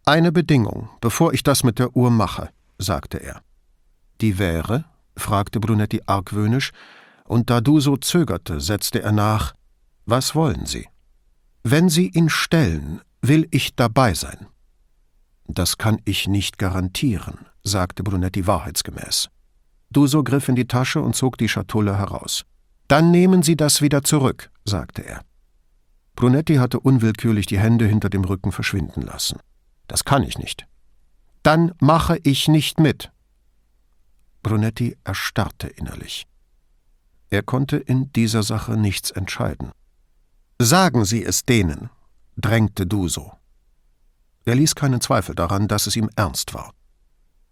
Eine Bedingung, bevor ich das mit der Uhr mache, sagte er. Die wäre? fragte Brunetti argwöhnisch, und da Duso zögerte, setzte er nach Was wollen Sie? Wenn Sie ihn stellen, will ich dabei sein. Das kann ich nicht garantieren, sagte Brunetti wahrheitsgemäß. Duso griff in die Tasche und zog die Schatulle heraus. Dann nehmen Sie das wieder zurück, sagte er. Brunetti hatte unwillkürlich die Hände hinter dem Rücken verschwinden lassen. Das kann ich nicht. Dann mache ich nicht mit, Brunetti erstarrte innerlich. Er konnte in dieser Sache nichts entscheiden. Sagen Sie es denen, drängte Duso. Er ließ keinen Zweifel daran, dass es ihm ernst war.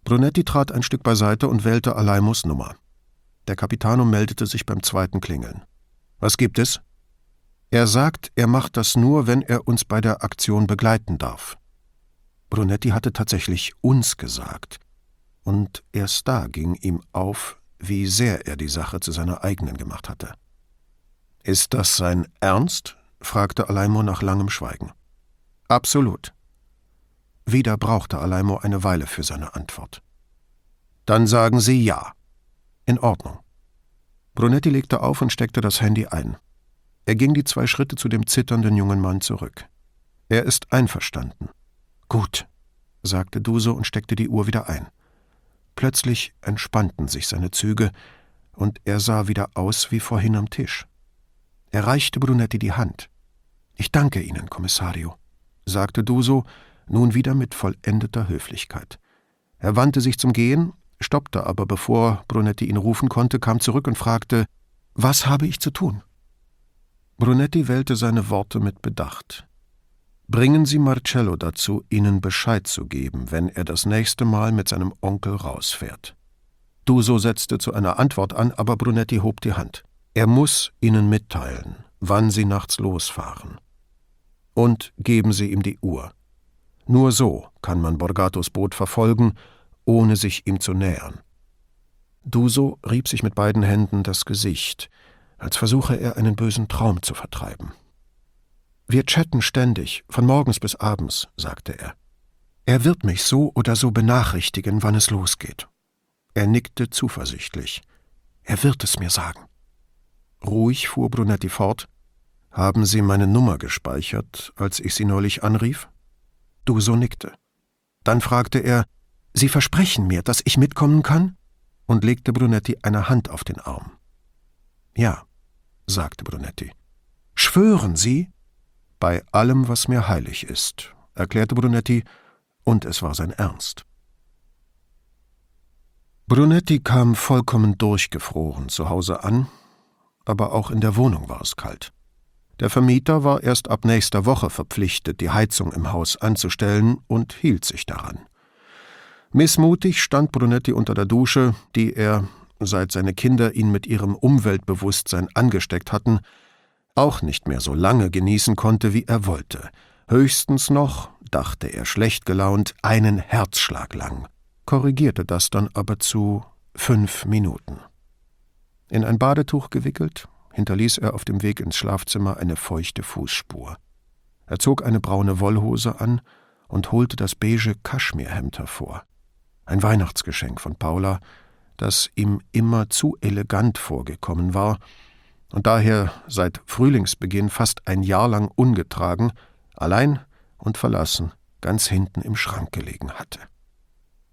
Brunetti trat ein Stück beiseite und wählte Aleimus Nummer. Der Capitano meldete sich beim zweiten Klingeln. Was gibt es? Er sagt, er macht das nur, wenn er uns bei der Aktion begleiten darf. Brunetti hatte tatsächlich uns gesagt und erst da ging ihm auf, wie sehr er die Sache zu seiner eigenen gemacht hatte. Ist das sein Ernst? fragte Alaimo nach langem Schweigen. Absolut. Wieder brauchte Alaimo eine Weile für seine Antwort. Dann sagen Sie ja. In Ordnung. Brunetti legte auf und steckte das Handy ein. Er ging die zwei Schritte zu dem zitternden jungen Mann zurück. Er ist einverstanden. Gut, sagte Duso und steckte die Uhr wieder ein. Plötzlich entspannten sich seine Züge, und er sah wieder aus wie vorhin am Tisch. Er reichte Brunetti die Hand. Ich danke Ihnen, Kommissario, sagte Duso, nun wieder mit vollendeter Höflichkeit. Er wandte sich zum Gehen, stoppte aber, bevor Brunetti ihn rufen konnte, kam zurück und fragte, was habe ich zu tun? Brunetti wählte seine Worte mit Bedacht. Bringen Sie Marcello dazu, Ihnen Bescheid zu geben, wenn er das nächste Mal mit seinem Onkel rausfährt. Duso setzte zu einer Antwort an, aber Brunetti hob die Hand. Er muss Ihnen mitteilen, wann Sie nachts losfahren. Und geben Sie ihm die Uhr. Nur so kann man Borgatos Boot verfolgen, ohne sich ihm zu nähern. Duso rieb sich mit beiden Händen das Gesicht, als versuche er einen bösen Traum zu vertreiben. Wir chatten ständig, von morgens bis abends, sagte er. Er wird mich so oder so benachrichtigen, wann es losgeht. Er nickte zuversichtlich. Er wird es mir sagen. Ruhig fuhr Brunetti fort. Haben Sie meine Nummer gespeichert, als ich Sie neulich anrief? Duso nickte. Dann fragte er, Sie versprechen mir, dass ich mitkommen kann? und legte Brunetti eine Hand auf den Arm. Ja, sagte Brunetti. Schwören Sie? Bei allem, was mir heilig ist, erklärte Brunetti, und es war sein Ernst. Brunetti kam vollkommen durchgefroren zu Hause an, aber auch in der Wohnung war es kalt. Der Vermieter war erst ab nächster Woche verpflichtet, die Heizung im Haus anzustellen und hielt sich daran. Missmutig stand Brunetti unter der Dusche, die er, seit seine Kinder ihn mit ihrem Umweltbewusstsein angesteckt hatten, auch nicht mehr so lange genießen konnte, wie er wollte. Höchstens noch, dachte er schlecht gelaunt, einen Herzschlag lang, korrigierte das dann aber zu fünf Minuten. In ein Badetuch gewickelt, hinterließ er auf dem Weg ins Schlafzimmer eine feuchte Fußspur. Er zog eine braune Wollhose an und holte das beige Kaschmirhemd hervor. Ein Weihnachtsgeschenk von Paula, das ihm immer zu elegant vorgekommen war und daher seit Frühlingsbeginn fast ein Jahr lang ungetragen, allein und verlassen, ganz hinten im Schrank gelegen hatte.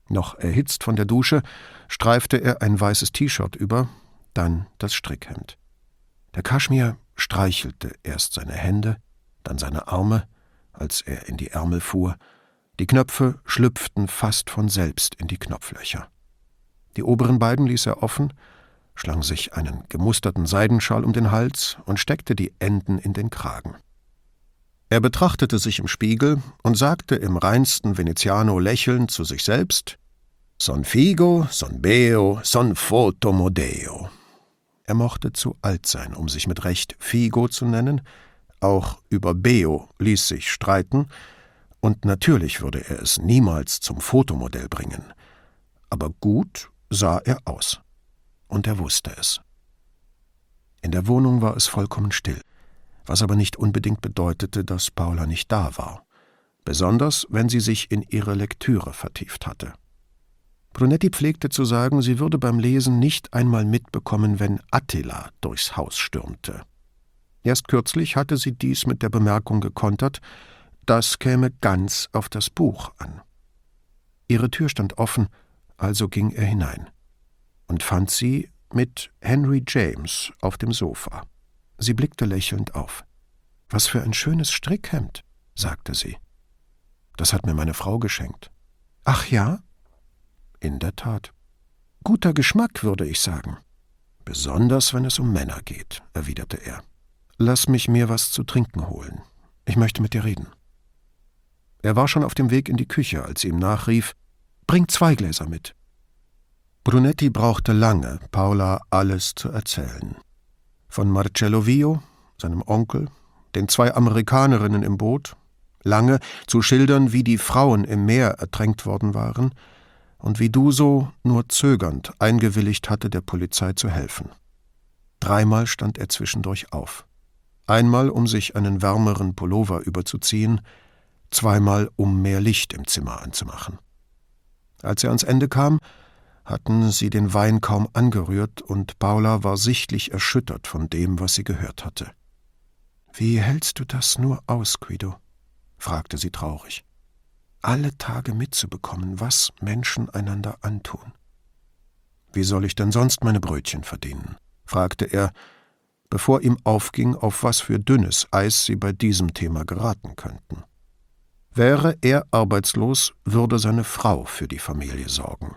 Noch erhitzt von der Dusche streifte er ein weißes T-Shirt über, dann das Strickhemd. Der Kaschmir streichelte erst seine Hände, dann seine Arme, als er in die Ärmel fuhr. Die Knöpfe schlüpften fast von selbst in die Knopflöcher. Die oberen beiden ließ er offen, schlang sich einen gemusterten Seidenschal um den Hals und steckte die Enden in den Kragen. Er betrachtete sich im Spiegel und sagte im reinsten Veneziano lächelnd zu sich selbst Son figo, son beo, son fotomodeo. Er mochte zu alt sein, um sich mit Recht Figo zu nennen, auch über Beo ließ sich streiten, und natürlich würde er es niemals zum Fotomodell bringen. Aber gut sah er aus und er wusste es. In der Wohnung war es vollkommen still, was aber nicht unbedingt bedeutete, dass Paula nicht da war, besonders wenn sie sich in ihre Lektüre vertieft hatte. Brunetti pflegte zu sagen, sie würde beim Lesen nicht einmal mitbekommen, wenn Attila durchs Haus stürmte. Erst kürzlich hatte sie dies mit der Bemerkung gekontert, das käme ganz auf das Buch an. Ihre Tür stand offen, also ging er hinein und fand sie mit Henry James auf dem Sofa. Sie blickte lächelnd auf. Was für ein schönes Strickhemd, sagte sie. Das hat mir meine Frau geschenkt. Ach ja? In der Tat. Guter Geschmack, würde ich sagen. Besonders wenn es um Männer geht, erwiderte er. Lass mich mir was zu trinken holen. Ich möchte mit dir reden. Er war schon auf dem Weg in die Küche, als sie ihm nachrief Bring zwei Gläser mit. Brunetti brauchte lange, Paula alles zu erzählen. Von Marcello Vio, seinem Onkel, den zwei Amerikanerinnen im Boot, lange zu schildern, wie die Frauen im Meer ertränkt worden waren und wie Duso nur zögernd eingewilligt hatte, der Polizei zu helfen. Dreimal stand er zwischendurch auf. Einmal, um sich einen wärmeren Pullover überzuziehen, zweimal um mehr Licht im Zimmer anzumachen. Als er ans Ende kam, hatten sie den Wein kaum angerührt, und Paula war sichtlich erschüttert von dem, was sie gehört hatte. Wie hältst du das nur aus, Guido? fragte sie traurig. Alle Tage mitzubekommen, was Menschen einander antun. Wie soll ich denn sonst meine Brötchen verdienen? fragte er, bevor ihm aufging, auf was für dünnes Eis sie bei diesem Thema geraten könnten. Wäre er arbeitslos, würde seine Frau für die Familie sorgen.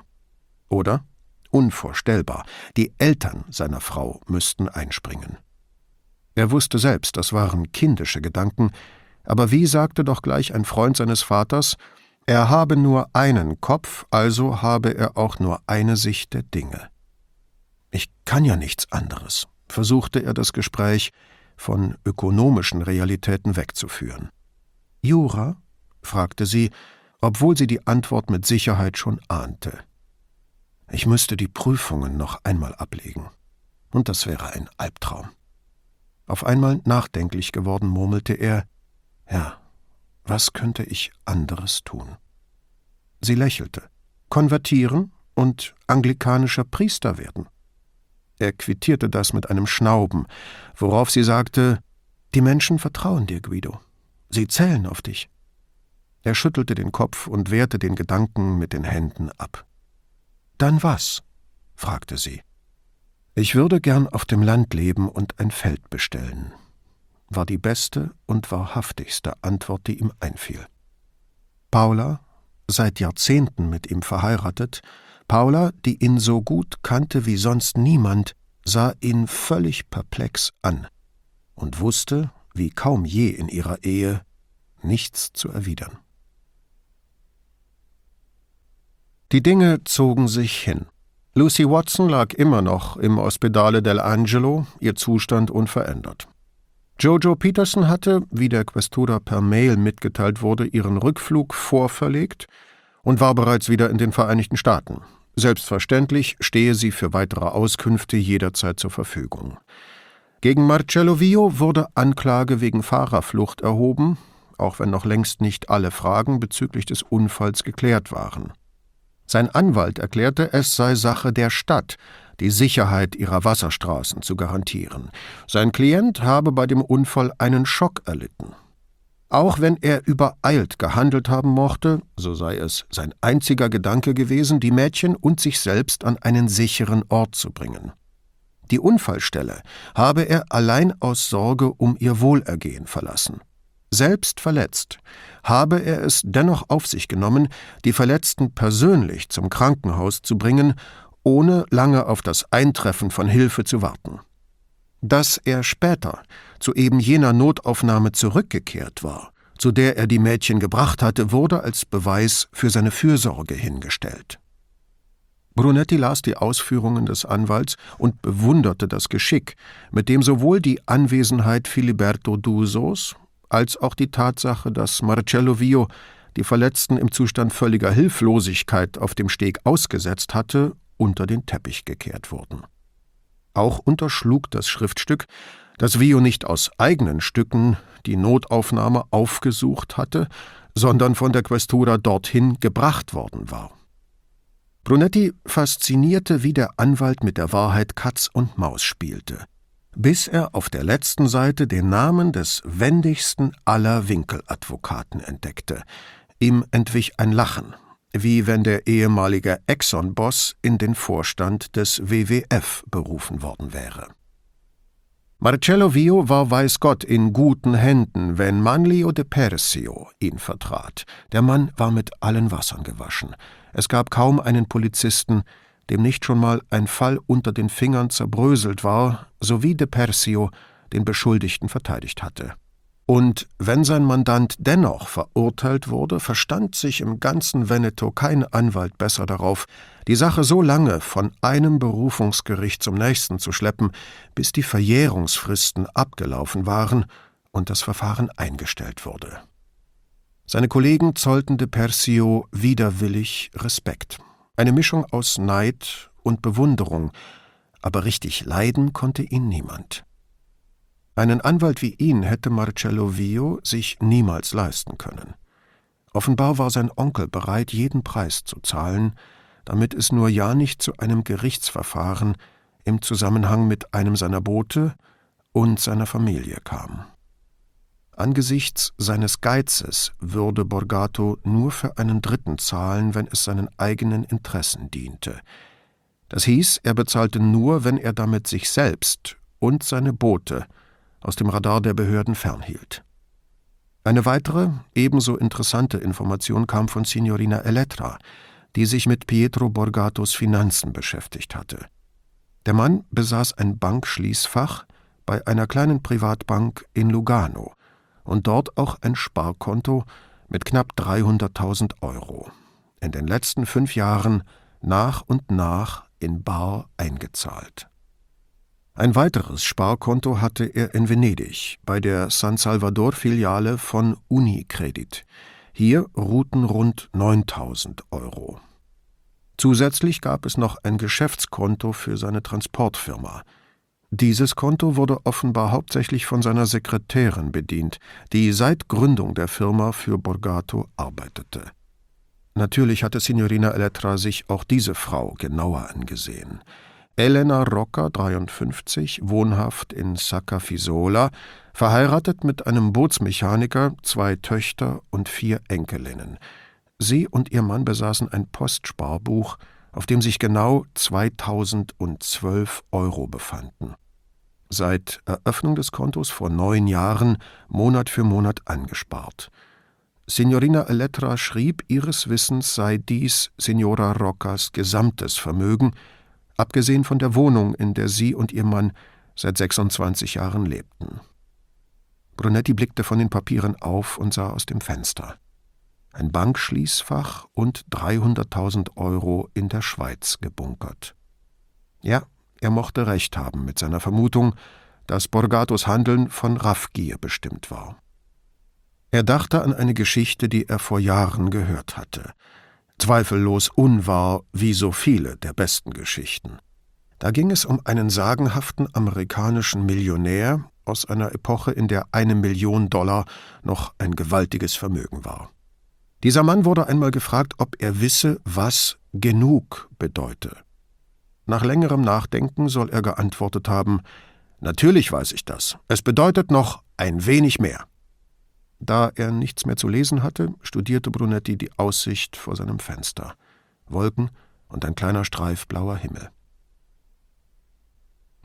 Oder? Unvorstellbar, die Eltern seiner Frau müssten einspringen. Er wusste selbst, das waren kindische Gedanken, aber wie sagte doch gleich ein Freund seines Vaters, er habe nur einen Kopf, also habe er auch nur eine Sicht der Dinge. Ich kann ja nichts anderes, versuchte er das Gespräch von ökonomischen Realitäten wegzuführen. Jura? fragte sie, obwohl sie die Antwort mit Sicherheit schon ahnte. Ich müsste die Prüfungen noch einmal ablegen. Und das wäre ein Albtraum. Auf einmal nachdenklich geworden, murmelte er Ja, was könnte ich anderes tun? Sie lächelte. Konvertieren und anglikanischer Priester werden. Er quittierte das mit einem Schnauben, worauf sie sagte Die Menschen vertrauen dir, Guido. Sie zählen auf dich. Er schüttelte den Kopf und wehrte den Gedanken mit den Händen ab. Dann was? fragte sie. Ich würde gern auf dem Land leben und ein Feld bestellen, war die beste und wahrhaftigste Antwort, die ihm einfiel. Paula, seit Jahrzehnten mit ihm verheiratet, Paula, die ihn so gut kannte wie sonst niemand, sah ihn völlig perplex an und wusste, wie kaum je in ihrer Ehe, nichts zu erwidern. Die Dinge zogen sich hin. Lucy Watson lag immer noch im Ospedale dell'Angelo, ihr Zustand unverändert. Jojo Peterson hatte, wie der Questura per Mail mitgeteilt wurde, ihren Rückflug vorverlegt und war bereits wieder in den Vereinigten Staaten. Selbstverständlich stehe sie für weitere Auskünfte jederzeit zur Verfügung. Gegen Marcello Vio wurde Anklage wegen Fahrerflucht erhoben, auch wenn noch längst nicht alle Fragen bezüglich des Unfalls geklärt waren. Sein Anwalt erklärte, es sei Sache der Stadt, die Sicherheit ihrer Wasserstraßen zu garantieren. Sein Klient habe bei dem Unfall einen Schock erlitten. Auch wenn er übereilt gehandelt haben mochte, so sei es sein einziger Gedanke gewesen, die Mädchen und sich selbst an einen sicheren Ort zu bringen. Die Unfallstelle habe er allein aus Sorge um ihr Wohlergehen verlassen. Selbst verletzt, habe er es dennoch auf sich genommen, die Verletzten persönlich zum Krankenhaus zu bringen, ohne lange auf das Eintreffen von Hilfe zu warten. Dass er später zu eben jener Notaufnahme zurückgekehrt war, zu der er die Mädchen gebracht hatte, wurde als Beweis für seine Fürsorge hingestellt. Brunetti las die Ausführungen des Anwalts und bewunderte das Geschick, mit dem sowohl die Anwesenheit Filiberto Dusos als auch die Tatsache, dass Marcello Vio die Verletzten im Zustand völliger Hilflosigkeit auf dem Steg ausgesetzt hatte, unter den Teppich gekehrt wurden. Auch unterschlug das Schriftstück, dass Vio nicht aus eigenen Stücken die Notaufnahme aufgesucht hatte, sondern von der Questura dorthin gebracht worden war. Brunetti faszinierte, wie der Anwalt mit der Wahrheit Katz und Maus spielte bis er auf der letzten Seite den Namen des wendigsten aller Winkeladvokaten entdeckte. Ihm entwich ein Lachen, wie wenn der ehemalige Exxon-Boss in den Vorstand des WWF berufen worden wäre. Marcello Vio war weiß Gott in guten Händen, wenn Manlio de Persio ihn vertrat. Der Mann war mit allen Wassern gewaschen. Es gab kaum einen Polizisten, dem nicht schon mal ein Fall unter den Fingern zerbröselt war, sowie de Persio den Beschuldigten verteidigt hatte. Und wenn sein Mandant dennoch verurteilt wurde, verstand sich im ganzen Veneto kein Anwalt besser darauf, die Sache so lange von einem Berufungsgericht zum nächsten zu schleppen, bis die Verjährungsfristen abgelaufen waren und das Verfahren eingestellt wurde. Seine Kollegen zollten de Persio widerwillig Respekt. Eine Mischung aus Neid und Bewunderung, aber richtig leiden konnte ihn niemand. Einen Anwalt wie ihn hätte Marcello Vio sich niemals leisten können. Offenbar war sein Onkel bereit, jeden Preis zu zahlen, damit es nur ja nicht zu einem Gerichtsverfahren im Zusammenhang mit einem seiner Boote und seiner Familie kam. Angesichts seines Geizes würde Borgato nur für einen Dritten zahlen, wenn es seinen eigenen Interessen diente. Das hieß, er bezahlte nur, wenn er damit sich selbst und seine Boote aus dem Radar der Behörden fernhielt. Eine weitere, ebenso interessante Information kam von Signorina Elettra, die sich mit Pietro Borgatos Finanzen beschäftigt hatte. Der Mann besaß ein Bankschließfach bei einer kleinen Privatbank in Lugano und dort auch ein Sparkonto mit knapp 300.000 Euro, in den letzten fünf Jahren nach und nach in Bar eingezahlt. Ein weiteres Sparkonto hatte er in Venedig bei der San Salvador-Filiale von Unicredit. Hier ruhten rund 9000 Euro. Zusätzlich gab es noch ein Geschäftskonto für seine Transportfirma. Dieses Konto wurde offenbar hauptsächlich von seiner Sekretärin bedient, die seit Gründung der Firma für Borgato arbeitete. Natürlich hatte Signorina Elettra sich auch diese Frau genauer angesehen. Elena Rocca, 53, wohnhaft in Saccafisola, verheiratet mit einem Bootsmechaniker, zwei Töchter und vier Enkelinnen. Sie und ihr Mann besaßen ein Postsparbuch, auf dem sich genau 2012 Euro befanden. Seit Eröffnung des Kontos vor neun Jahren Monat für Monat angespart. Signorina Elettra schrieb, ihres Wissens sei dies Signora Roccas gesamtes Vermögen, abgesehen von der Wohnung, in der sie und ihr Mann seit 26 Jahren lebten. Brunetti blickte von den Papieren auf und sah aus dem Fenster ein Bankschließfach und 300.000 Euro in der Schweiz gebunkert. Ja, er mochte recht haben mit seiner Vermutung, dass Borgatos Handeln von Raffgier bestimmt war. Er dachte an eine Geschichte, die er vor Jahren gehört hatte. Zweifellos unwahr wie so viele der besten Geschichten. Da ging es um einen sagenhaften amerikanischen Millionär aus einer Epoche, in der eine Million Dollar noch ein gewaltiges Vermögen war. Dieser Mann wurde einmal gefragt, ob er wisse, was genug bedeute. Nach längerem Nachdenken soll er geantwortet haben Natürlich weiß ich das. Es bedeutet noch ein wenig mehr. Da er nichts mehr zu lesen hatte, studierte Brunetti die Aussicht vor seinem Fenster. Wolken und ein kleiner Streif blauer Himmel.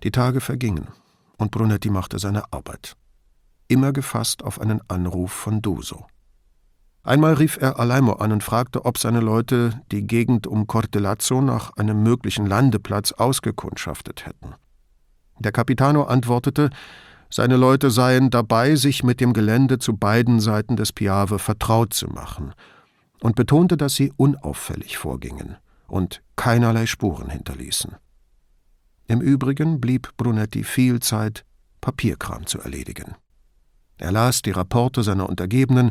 Die Tage vergingen, und Brunetti machte seine Arbeit. Immer gefasst auf einen Anruf von Duso. Einmal rief er Alaimo an und fragte, ob seine Leute die Gegend um Cortelazzo nach einem möglichen Landeplatz ausgekundschaftet hätten. Der Capitano antwortete, seine Leute seien dabei, sich mit dem Gelände zu beiden Seiten des Piave vertraut zu machen, und betonte, dass sie unauffällig vorgingen und keinerlei Spuren hinterließen. Im Übrigen blieb Brunetti viel Zeit, Papierkram zu erledigen. Er las die Rapporte seiner Untergebenen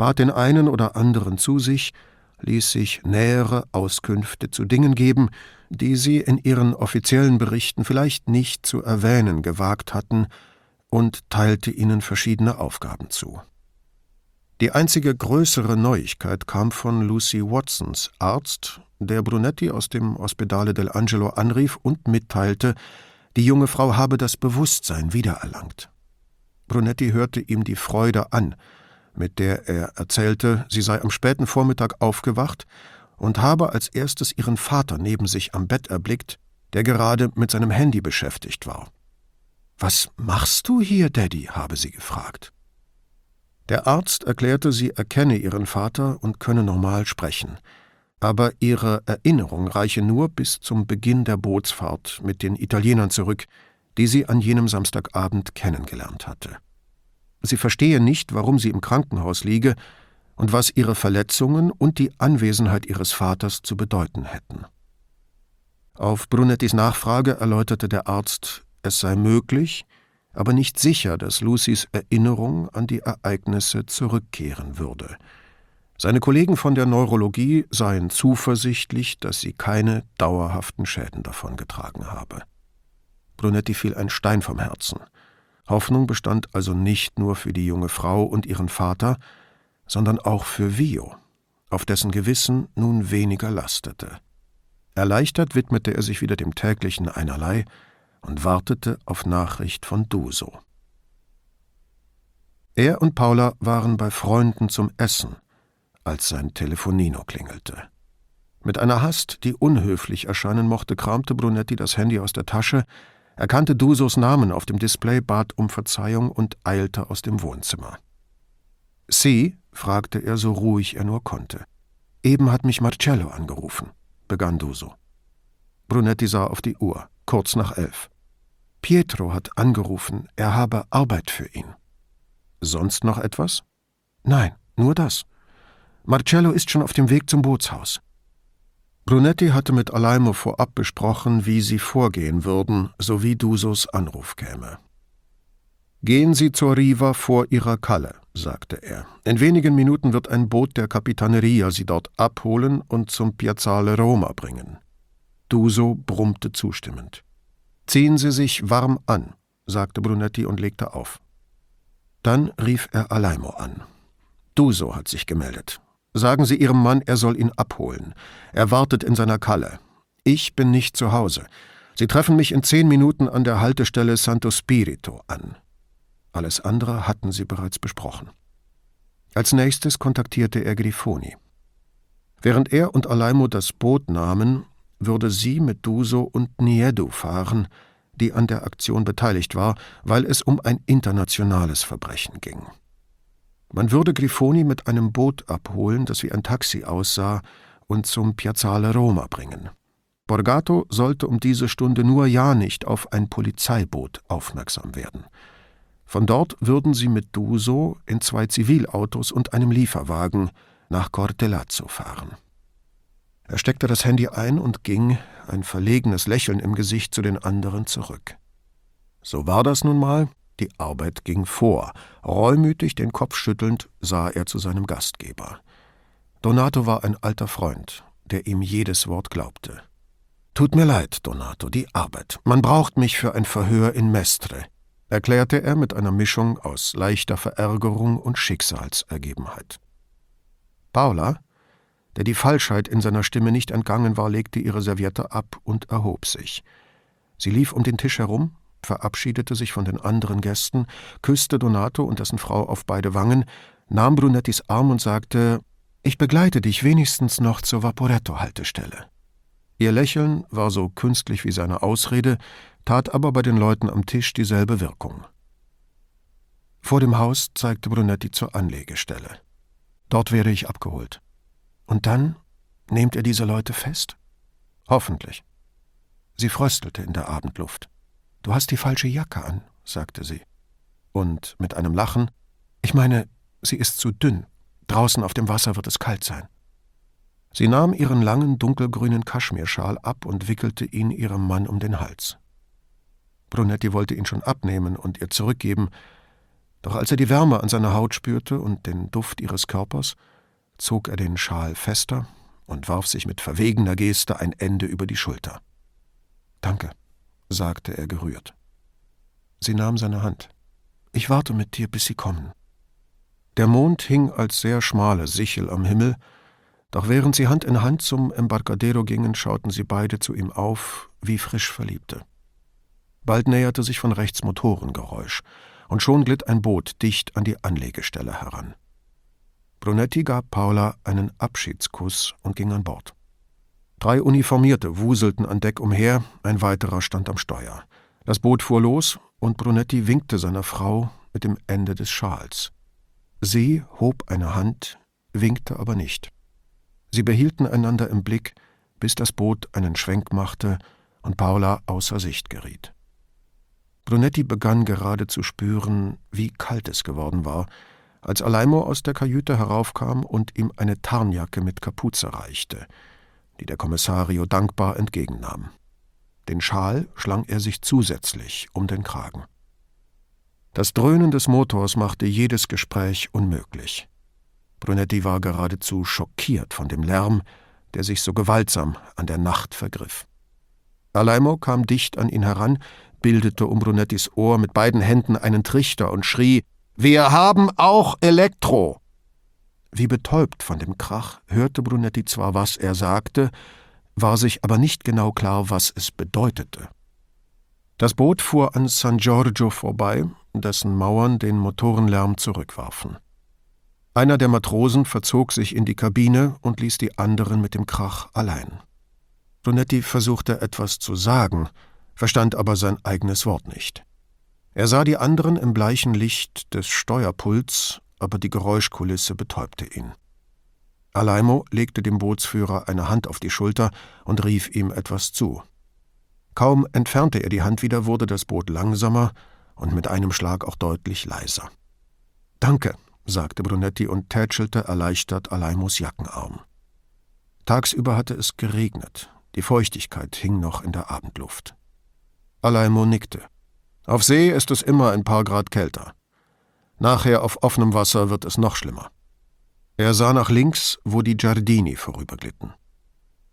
bat den einen oder anderen zu sich, ließ sich nähere Auskünfte zu Dingen geben, die sie in ihren offiziellen Berichten vielleicht nicht zu erwähnen gewagt hatten, und teilte ihnen verschiedene Aufgaben zu. Die einzige größere Neuigkeit kam von Lucy Watsons, Arzt, der Brunetti aus dem Ospedale dell'Angelo anrief und mitteilte, die junge Frau habe das Bewusstsein wiedererlangt. Brunetti hörte ihm die Freude an, mit der er erzählte, sie sei am späten Vormittag aufgewacht und habe als erstes ihren Vater neben sich am Bett erblickt, der gerade mit seinem Handy beschäftigt war. Was machst du hier, Daddy? habe sie gefragt. Der Arzt erklärte, sie erkenne ihren Vater und könne normal sprechen, aber ihre Erinnerung reiche nur bis zum Beginn der Bootsfahrt mit den Italienern zurück, die sie an jenem Samstagabend kennengelernt hatte. Sie verstehe nicht, warum sie im Krankenhaus liege und was ihre Verletzungen und die Anwesenheit ihres Vaters zu bedeuten hätten. Auf Brunettis Nachfrage erläuterte der Arzt, es sei möglich, aber nicht sicher, dass Lucys Erinnerung an die Ereignisse zurückkehren würde. Seine Kollegen von der Neurologie seien zuversichtlich, dass sie keine dauerhaften Schäden davongetragen habe. Brunetti fiel ein Stein vom Herzen. Hoffnung bestand also nicht nur für die junge Frau und ihren Vater, sondern auch für Vio, auf dessen Gewissen nun weniger lastete. Erleichtert widmete er sich wieder dem täglichen Einerlei und wartete auf Nachricht von Duso. Er und Paula waren bei Freunden zum Essen, als sein Telefonino klingelte. Mit einer Hast, die unhöflich erscheinen mochte, kramte Brunetti das Handy aus der Tasche, erkannte Dusos Namen auf dem Display, bat um Verzeihung und eilte aus dem Wohnzimmer. Sie? fragte er so ruhig er nur konnte. Eben hat mich Marcello angerufen, begann Duso. Brunetti sah auf die Uhr, kurz nach elf. Pietro hat angerufen, er habe Arbeit für ihn. Sonst noch etwas? Nein, nur das. Marcello ist schon auf dem Weg zum Bootshaus. Brunetti hatte mit Alaimo vorab besprochen, wie sie vorgehen würden, sowie Dusos Anruf käme. Gehen Sie zur Riva vor Ihrer Kalle, sagte er. In wenigen Minuten wird ein Boot der Capitaneria Sie dort abholen und zum Piazzale Roma bringen. Duso brummte zustimmend. Ziehen Sie sich warm an, sagte Brunetti und legte auf. Dann rief er Alaimo an. Duso hat sich gemeldet. Sagen Sie Ihrem Mann, er soll ihn abholen. Er wartet in seiner Kalle. Ich bin nicht zu Hause. Sie treffen mich in zehn Minuten an der Haltestelle Santo Spirito an. Alles andere hatten sie bereits besprochen. Als nächstes kontaktierte er Grifoni. Während er und Alaimo das Boot nahmen, würde sie mit Duso und Niedu fahren, die an der Aktion beteiligt war, weil es um ein internationales Verbrechen ging. Man würde Grifoni mit einem Boot abholen, das wie ein Taxi aussah, und zum Piazzale Roma bringen. Borgato sollte um diese Stunde nur ja nicht auf ein Polizeiboot aufmerksam werden. Von dort würden sie mit Duso in zwei Zivilautos und einem Lieferwagen nach Cortelazzo fahren. Er steckte das Handy ein und ging, ein verlegenes Lächeln im Gesicht, zu den anderen zurück. So war das nun mal, die Arbeit ging vor. Reumütig den Kopf schüttelnd sah er zu seinem Gastgeber. Donato war ein alter Freund, der ihm jedes Wort glaubte. Tut mir leid, Donato, die Arbeit. Man braucht mich für ein Verhör in Mestre, erklärte er mit einer Mischung aus leichter Verärgerung und Schicksalsergebenheit. Paula, der die Falschheit in seiner Stimme nicht entgangen war, legte ihre Serviette ab und erhob sich. Sie lief um den Tisch herum, verabschiedete sich von den anderen Gästen, küsste Donato und dessen Frau auf beide Wangen, nahm Brunettis Arm und sagte Ich begleite dich wenigstens noch zur Vaporetto-Haltestelle. Ihr Lächeln war so künstlich wie seine Ausrede, tat aber bei den Leuten am Tisch dieselbe Wirkung. Vor dem Haus zeigte Brunetti zur Anlegestelle. Dort werde ich abgeholt. Und dann nehmt ihr diese Leute fest? Hoffentlich. Sie fröstelte in der Abendluft. Du hast die falsche Jacke an, sagte sie. Und mit einem Lachen Ich meine, sie ist zu dünn. Draußen auf dem Wasser wird es kalt sein. Sie nahm ihren langen dunkelgrünen Kaschmirschal ab und wickelte ihn ihrem Mann um den Hals. Brunetti wollte ihn schon abnehmen und ihr zurückgeben, doch als er die Wärme an seiner Haut spürte und den Duft ihres Körpers, zog er den Schal fester und warf sich mit verwegener Geste ein Ende über die Schulter. Danke, sagte er gerührt. Sie nahm seine Hand. Ich warte mit dir, bis sie kommen. Der Mond hing als sehr schmale Sichel am Himmel, doch während sie Hand in Hand zum Embarcadero gingen, schauten sie beide zu ihm auf, wie frisch Verliebte. Bald näherte sich von rechts Motorengeräusch, und schon glitt ein Boot dicht an die Anlegestelle heran. Brunetti gab Paula einen Abschiedskuss und ging an Bord. Drei Uniformierte wuselten an Deck umher, ein weiterer stand am Steuer. Das Boot fuhr los, und Brunetti winkte seiner Frau mit dem Ende des Schals. Sie hob eine Hand, winkte aber nicht. Sie behielten einander im Blick, bis das Boot einen Schwenk machte und Paula außer Sicht geriet. Brunetti begann gerade zu spüren, wie kalt es geworden war, als Alaimo aus der Kajüte heraufkam und ihm eine Tarnjacke mit Kapuze reichte – die der Kommissario dankbar entgegennahm. Den Schal schlang er sich zusätzlich um den Kragen. Das Dröhnen des Motors machte jedes Gespräch unmöglich. Brunetti war geradezu schockiert von dem Lärm, der sich so gewaltsam an der Nacht vergriff. Alaimo kam dicht an ihn heran, bildete um Brunettis Ohr mit beiden Händen einen Trichter und schrie Wir haben auch Elektro. Wie betäubt von dem Krach hörte Brunetti zwar, was er sagte, war sich aber nicht genau klar, was es bedeutete. Das Boot fuhr an San Giorgio vorbei, dessen Mauern den Motorenlärm zurückwarfen. Einer der Matrosen verzog sich in die Kabine und ließ die anderen mit dem Krach allein. Brunetti versuchte etwas zu sagen, verstand aber sein eigenes Wort nicht. Er sah die anderen im bleichen Licht des Steuerpults, aber die Geräuschkulisse betäubte ihn. Alaimo legte dem Bootsführer eine Hand auf die Schulter und rief ihm etwas zu. Kaum entfernte er die Hand wieder, wurde das Boot langsamer und mit einem Schlag auch deutlich leiser. Danke, sagte Brunetti und tätschelte erleichtert Alaimos Jackenarm. Tagsüber hatte es geregnet, die Feuchtigkeit hing noch in der Abendluft. Alaimo nickte. Auf See ist es immer ein paar Grad kälter. Nachher auf offenem Wasser wird es noch schlimmer. Er sah nach links, wo die Giardini vorüberglitten.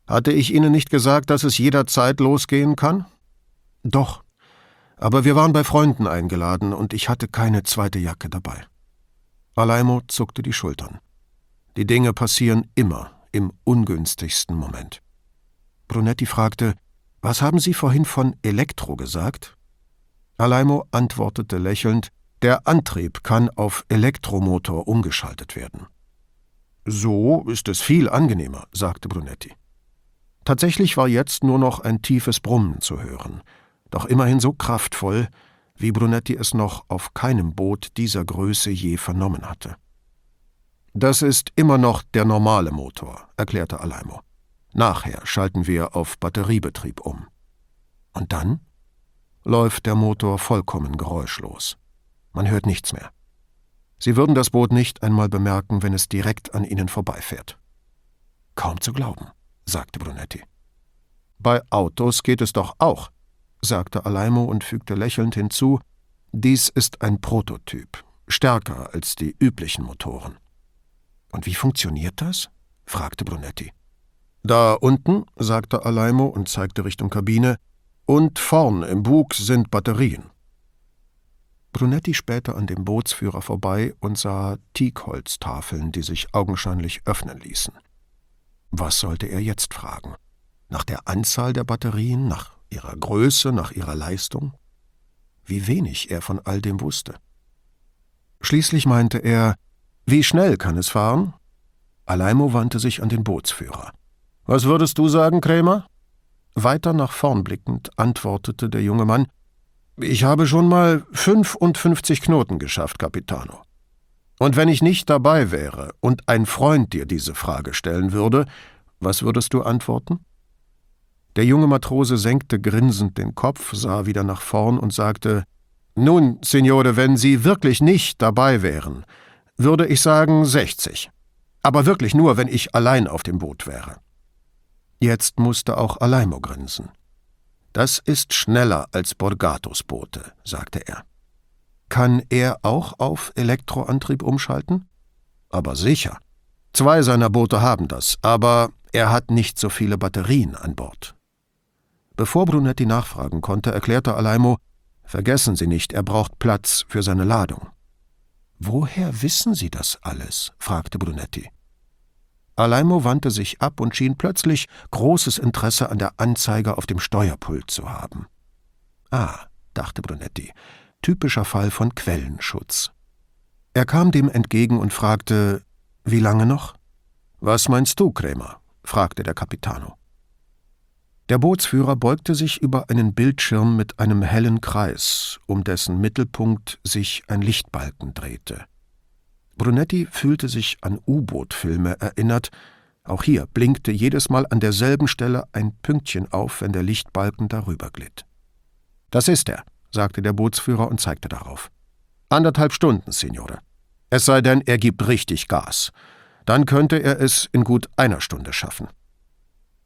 Hatte ich Ihnen nicht gesagt, dass es jederzeit losgehen kann? Doch. Aber wir waren bei Freunden eingeladen und ich hatte keine zweite Jacke dabei. Alaimo zuckte die Schultern. Die Dinge passieren immer im ungünstigsten Moment. Brunetti fragte, was haben Sie vorhin von Elektro gesagt? Alaimo antwortete lächelnd, der Antrieb kann auf Elektromotor umgeschaltet werden. So ist es viel angenehmer, sagte Brunetti. Tatsächlich war jetzt nur noch ein tiefes Brummen zu hören, doch immerhin so kraftvoll, wie Brunetti es noch auf keinem Boot dieser Größe je vernommen hatte. Das ist immer noch der normale Motor, erklärte Alaimo. Nachher schalten wir auf Batteriebetrieb um. Und dann läuft der Motor vollkommen geräuschlos. Man hört nichts mehr. Sie würden das Boot nicht einmal bemerken, wenn es direkt an ihnen vorbeifährt. Kaum zu glauben, sagte Brunetti. Bei Autos geht es doch auch, sagte Alaimo und fügte lächelnd hinzu, dies ist ein Prototyp, stärker als die üblichen Motoren. Und wie funktioniert das? fragte Brunetti. Da unten, sagte Alaimo und zeigte Richtung Kabine, und vorn im Bug sind Batterien. Brunetti spähte an dem Bootsführer vorbei und sah Teakholztafeln, die sich augenscheinlich öffnen ließen. Was sollte er jetzt fragen? Nach der Anzahl der Batterien, nach ihrer Größe, nach ihrer Leistung? Wie wenig er von all dem wusste. Schließlich meinte er, wie schnell kann es fahren? Alaimo wandte sich an den Bootsführer. Was würdest du sagen, Krämer? Weiter nach vorn blickend antwortete der junge Mann Ich habe schon mal 55 Knoten geschafft, Capitano. Und wenn ich nicht dabei wäre und ein Freund dir diese Frage stellen würde, was würdest du antworten? Der junge Matrose senkte grinsend den Kopf, sah wieder nach vorn und sagte Nun, Signore, wenn Sie wirklich nicht dabei wären, würde ich sagen 60. Aber wirklich nur, wenn ich allein auf dem Boot wäre. Jetzt musste auch Alaimo grinsen. Das ist schneller als Borgatos Boote, sagte er. Kann er auch auf Elektroantrieb umschalten? Aber sicher. Zwei seiner Boote haben das, aber er hat nicht so viele Batterien an Bord. Bevor Brunetti nachfragen konnte, erklärte Alaimo, Vergessen Sie nicht, er braucht Platz für seine Ladung. Woher wissen Sie das alles? fragte Brunetti. Alaimo wandte sich ab und schien plötzlich großes Interesse an der Anzeige auf dem Steuerpult zu haben. Ah, dachte Brunetti, typischer Fall von Quellenschutz. Er kam dem entgegen und fragte, wie lange noch? Was meinst du, Krämer? fragte der Capitano. Der Bootsführer beugte sich über einen Bildschirm mit einem hellen Kreis, um dessen Mittelpunkt sich ein Lichtbalken drehte. Brunetti fühlte sich an U-Boot-Filme erinnert. Auch hier blinkte jedes Mal an derselben Stelle ein Pünktchen auf, wenn der Lichtbalken darüber glitt. Das ist er, sagte der Bootsführer und zeigte darauf. Anderthalb Stunden, Signore. Es sei denn, er gibt richtig Gas. Dann könnte er es in gut einer Stunde schaffen.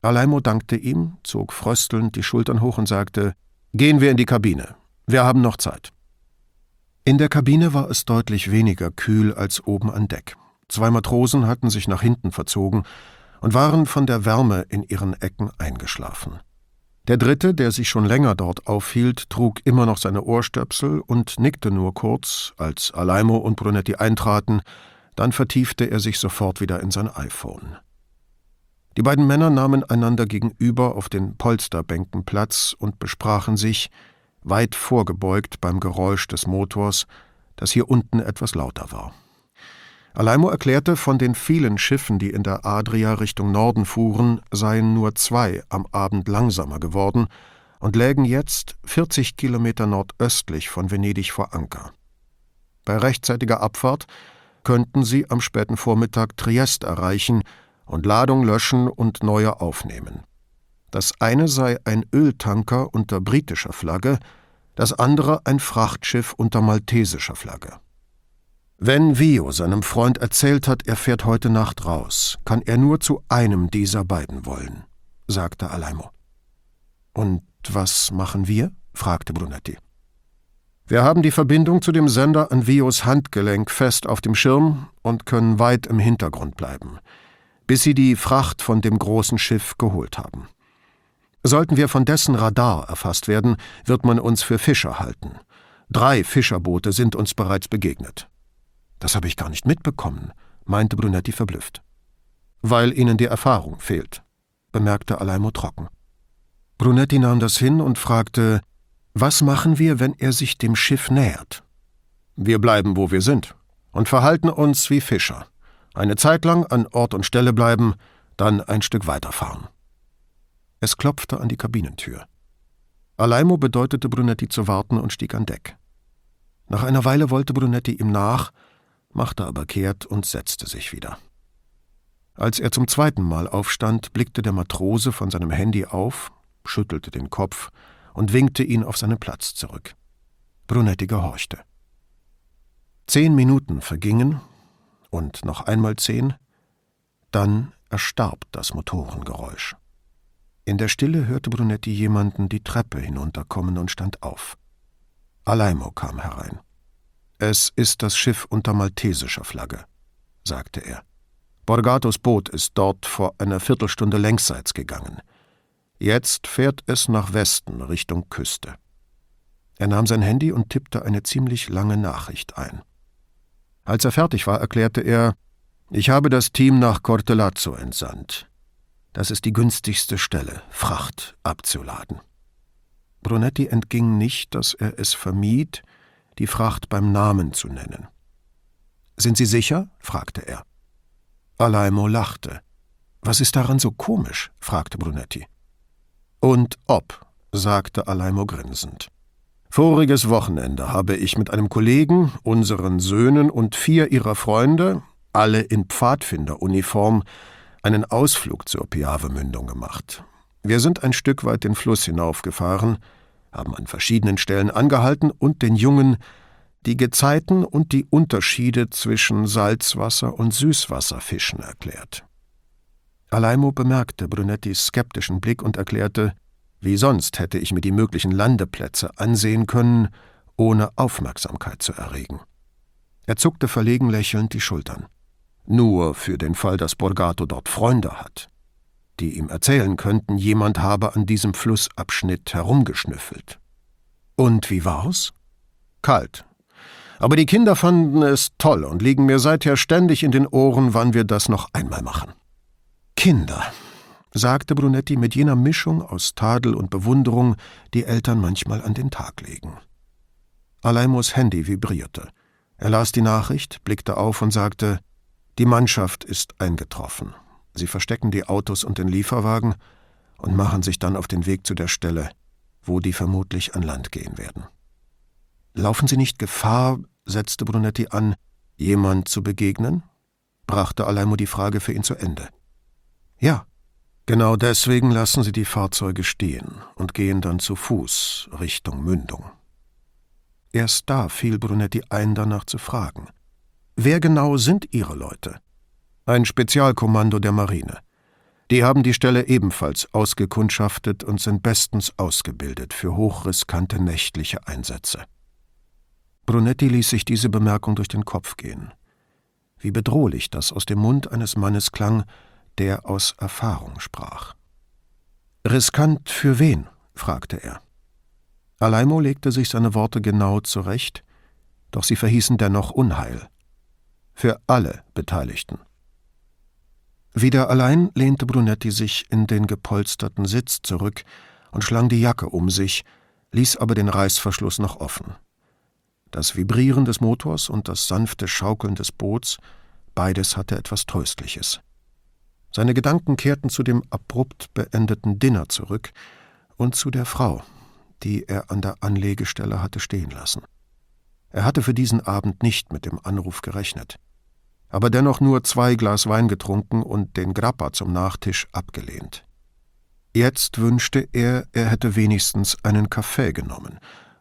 Alaimo dankte ihm, zog fröstelnd die Schultern hoch und sagte: Gehen wir in die Kabine. Wir haben noch Zeit. In der Kabine war es deutlich weniger kühl als oben an Deck. Zwei Matrosen hatten sich nach hinten verzogen und waren von der Wärme in ihren Ecken eingeschlafen. Der dritte, der sich schon länger dort aufhielt, trug immer noch seine Ohrstöpsel und nickte nur kurz, als Alaimo und Brunetti eintraten, Dann vertiefte er sich sofort wieder in sein iPhone. Die beiden Männer nahmen einander gegenüber auf den Polsterbänken Platz und besprachen sich, weit vorgebeugt beim Geräusch des Motors, das hier unten etwas lauter war. Alaimo erklärte, von den vielen Schiffen, die in der Adria Richtung Norden fuhren, seien nur zwei am Abend langsamer geworden und lägen jetzt 40 Kilometer nordöstlich von Venedig vor Anker. Bei rechtzeitiger Abfahrt könnten sie am späten Vormittag Triest erreichen und Ladung löschen und neue aufnehmen. Das eine sei ein Öltanker unter britischer Flagge, das andere ein Frachtschiff unter maltesischer Flagge. Wenn Vio seinem Freund erzählt hat, er fährt heute Nacht raus, kann er nur zu einem dieser beiden wollen, sagte Alaimo. Und was machen wir? fragte Brunetti. Wir haben die Verbindung zu dem Sender an Vios Handgelenk fest auf dem Schirm und können weit im Hintergrund bleiben bis sie die Fracht von dem großen Schiff geholt haben. Sollten wir von dessen Radar erfasst werden, wird man uns für Fischer halten. Drei Fischerboote sind uns bereits begegnet. Das habe ich gar nicht mitbekommen, meinte Brunetti verblüfft. Weil ihnen die Erfahrung fehlt, bemerkte Alaimo trocken. Brunetti nahm das hin und fragte, was machen wir, wenn er sich dem Schiff nähert? Wir bleiben, wo wir sind und verhalten uns wie Fischer eine Zeit lang an Ort und Stelle bleiben, dann ein Stück weiterfahren. Es klopfte an die Kabinentür. Alaimo bedeutete Brunetti zu warten und stieg an Deck. Nach einer Weile wollte Brunetti ihm nach, machte aber kehrt und setzte sich wieder. Als er zum zweiten Mal aufstand, blickte der Matrose von seinem Handy auf, schüttelte den Kopf und winkte ihn auf seinen Platz zurück. Brunetti gehorchte. Zehn Minuten vergingen, und noch einmal zehn, dann erstarb das Motorengeräusch. In der Stille hörte Brunetti jemanden die Treppe hinunterkommen und stand auf. Alaimo kam herein. Es ist das Schiff unter maltesischer Flagge, sagte er. Borgatos Boot ist dort vor einer Viertelstunde längsseits gegangen. Jetzt fährt es nach Westen Richtung Küste. Er nahm sein Handy und tippte eine ziemlich lange Nachricht ein. Als er fertig war, erklärte er, ich habe das Team nach Cortelazzo entsandt. Das ist die günstigste Stelle, Fracht abzuladen. Brunetti entging nicht, dass er es vermied, die Fracht beim Namen zu nennen. Sind Sie sicher? fragte er. Alaimo lachte. Was ist daran so komisch? fragte Brunetti. Und ob, sagte Alaimo grinsend. Voriges Wochenende habe ich mit einem Kollegen, unseren Söhnen und vier ihrer Freunde, alle in Pfadfinderuniform, einen Ausflug zur Piave-Mündung gemacht. Wir sind ein Stück weit den Fluss hinaufgefahren, haben an verschiedenen Stellen angehalten und den Jungen die Gezeiten und die Unterschiede zwischen Salzwasser- und Süßwasserfischen erklärt. Alaimo bemerkte Brunettis skeptischen Blick und erklärte, wie sonst hätte ich mir die möglichen Landeplätze ansehen können, ohne Aufmerksamkeit zu erregen. Er zuckte verlegen lächelnd die Schultern. Nur für den Fall, dass Borgato dort Freunde hat, die ihm erzählen könnten, jemand habe an diesem Flussabschnitt herumgeschnüffelt. Und wie war's? Kalt. Aber die Kinder fanden es toll und liegen mir seither ständig in den Ohren, wann wir das noch einmal machen. Kinder, sagte Brunetti mit jener Mischung aus Tadel und Bewunderung, die Eltern manchmal an den Tag legen. Alaimos Handy vibrierte. Er las die Nachricht, blickte auf und sagte, die Mannschaft ist eingetroffen. Sie verstecken die Autos und den Lieferwagen und machen sich dann auf den Weg zu der Stelle, wo die vermutlich an Land gehen werden. Laufen Sie nicht Gefahr, setzte Brunetti an, jemand zu begegnen? brachte Alaimo die Frage für ihn zu Ende. Ja, Genau deswegen lassen sie die Fahrzeuge stehen und gehen dann zu Fuß Richtung Mündung. Erst da fiel Brunetti ein, danach zu fragen. Wer genau sind Ihre Leute? Ein Spezialkommando der Marine. Die haben die Stelle ebenfalls ausgekundschaftet und sind bestens ausgebildet für hochriskante nächtliche Einsätze. Brunetti ließ sich diese Bemerkung durch den Kopf gehen. Wie bedrohlich das aus dem Mund eines Mannes klang, der aus Erfahrung sprach. Riskant für wen? fragte er. Alaimo legte sich seine Worte genau zurecht, doch sie verhießen dennoch Unheil. Für alle Beteiligten. Wieder allein lehnte Brunetti sich in den gepolsterten Sitz zurück und schlang die Jacke um sich, ließ aber den Reißverschluss noch offen. Das Vibrieren des Motors und das sanfte Schaukeln des Boots, beides hatte etwas Tröstliches. Seine Gedanken kehrten zu dem abrupt beendeten Dinner zurück und zu der Frau, die er an der Anlegestelle hatte stehen lassen. Er hatte für diesen Abend nicht mit dem Anruf gerechnet aber dennoch nur zwei Glas Wein getrunken und den Grappa zum Nachtisch abgelehnt. Jetzt wünschte er, er hätte wenigstens einen Kaffee genommen,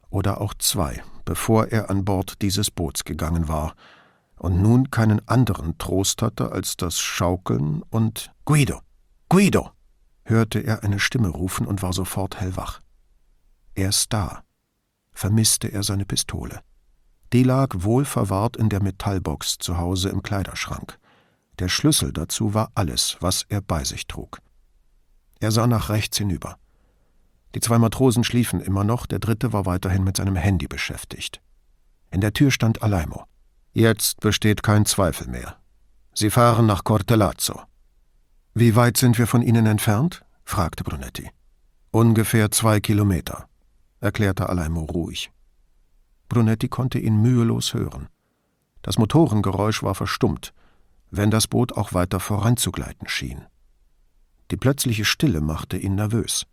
oder auch zwei, bevor er an Bord dieses Boots gegangen war, und nun keinen anderen Trost hatte als das Schaukeln und Guido, Guido, hörte er eine Stimme rufen und war sofort hellwach. Erst da vermisste er seine Pistole. Die lag wohlverwahrt in der Metallbox zu Hause im Kleiderschrank. Der Schlüssel dazu war alles, was er bei sich trug. Er sah nach rechts hinüber. Die zwei Matrosen schliefen immer noch, der dritte war weiterhin mit seinem Handy beschäftigt. In der Tür stand Alaimo. Jetzt besteht kein Zweifel mehr. Sie fahren nach Cortelazzo. Wie weit sind wir von Ihnen entfernt? fragte Brunetti. Ungefähr zwei Kilometer, erklärte Alaimo ruhig. Brunetti konnte ihn mühelos hören. Das Motorengeräusch war verstummt, wenn das Boot auch weiter voranzugleiten schien. Die plötzliche Stille machte ihn nervös.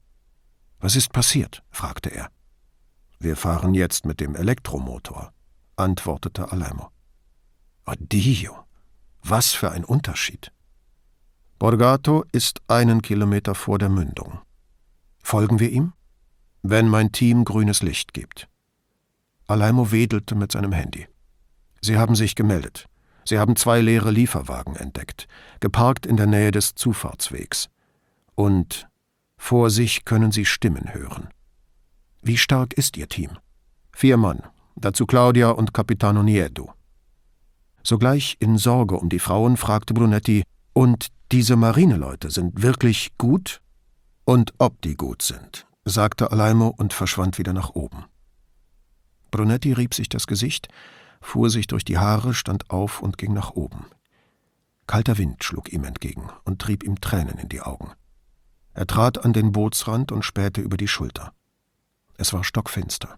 Was ist passiert? fragte er. Wir fahren jetzt mit dem Elektromotor, antwortete Alaimo. Oddio, was für ein Unterschied. Borgato ist einen Kilometer vor der Mündung. Folgen wir ihm? Wenn mein Team grünes Licht gibt. Alaimo wedelte mit seinem Handy. Sie haben sich gemeldet. Sie haben zwei leere Lieferwagen entdeckt, geparkt in der Nähe des Zufahrtswegs. Und vor sich können Sie Stimmen hören. Wie stark ist Ihr Team? Vier Mann, dazu Claudia und Capitano Niedo. Sogleich in Sorge um die Frauen fragte Brunetti, und diese Marineleute sind wirklich gut? Und ob die gut sind, sagte Alaimo und verschwand wieder nach oben. Brunetti rieb sich das Gesicht, fuhr sich durch die Haare, stand auf und ging nach oben. Kalter Wind schlug ihm entgegen und trieb ihm Tränen in die Augen. Er trat an den Bootsrand und spähte über die Schulter. Es war stockfinster.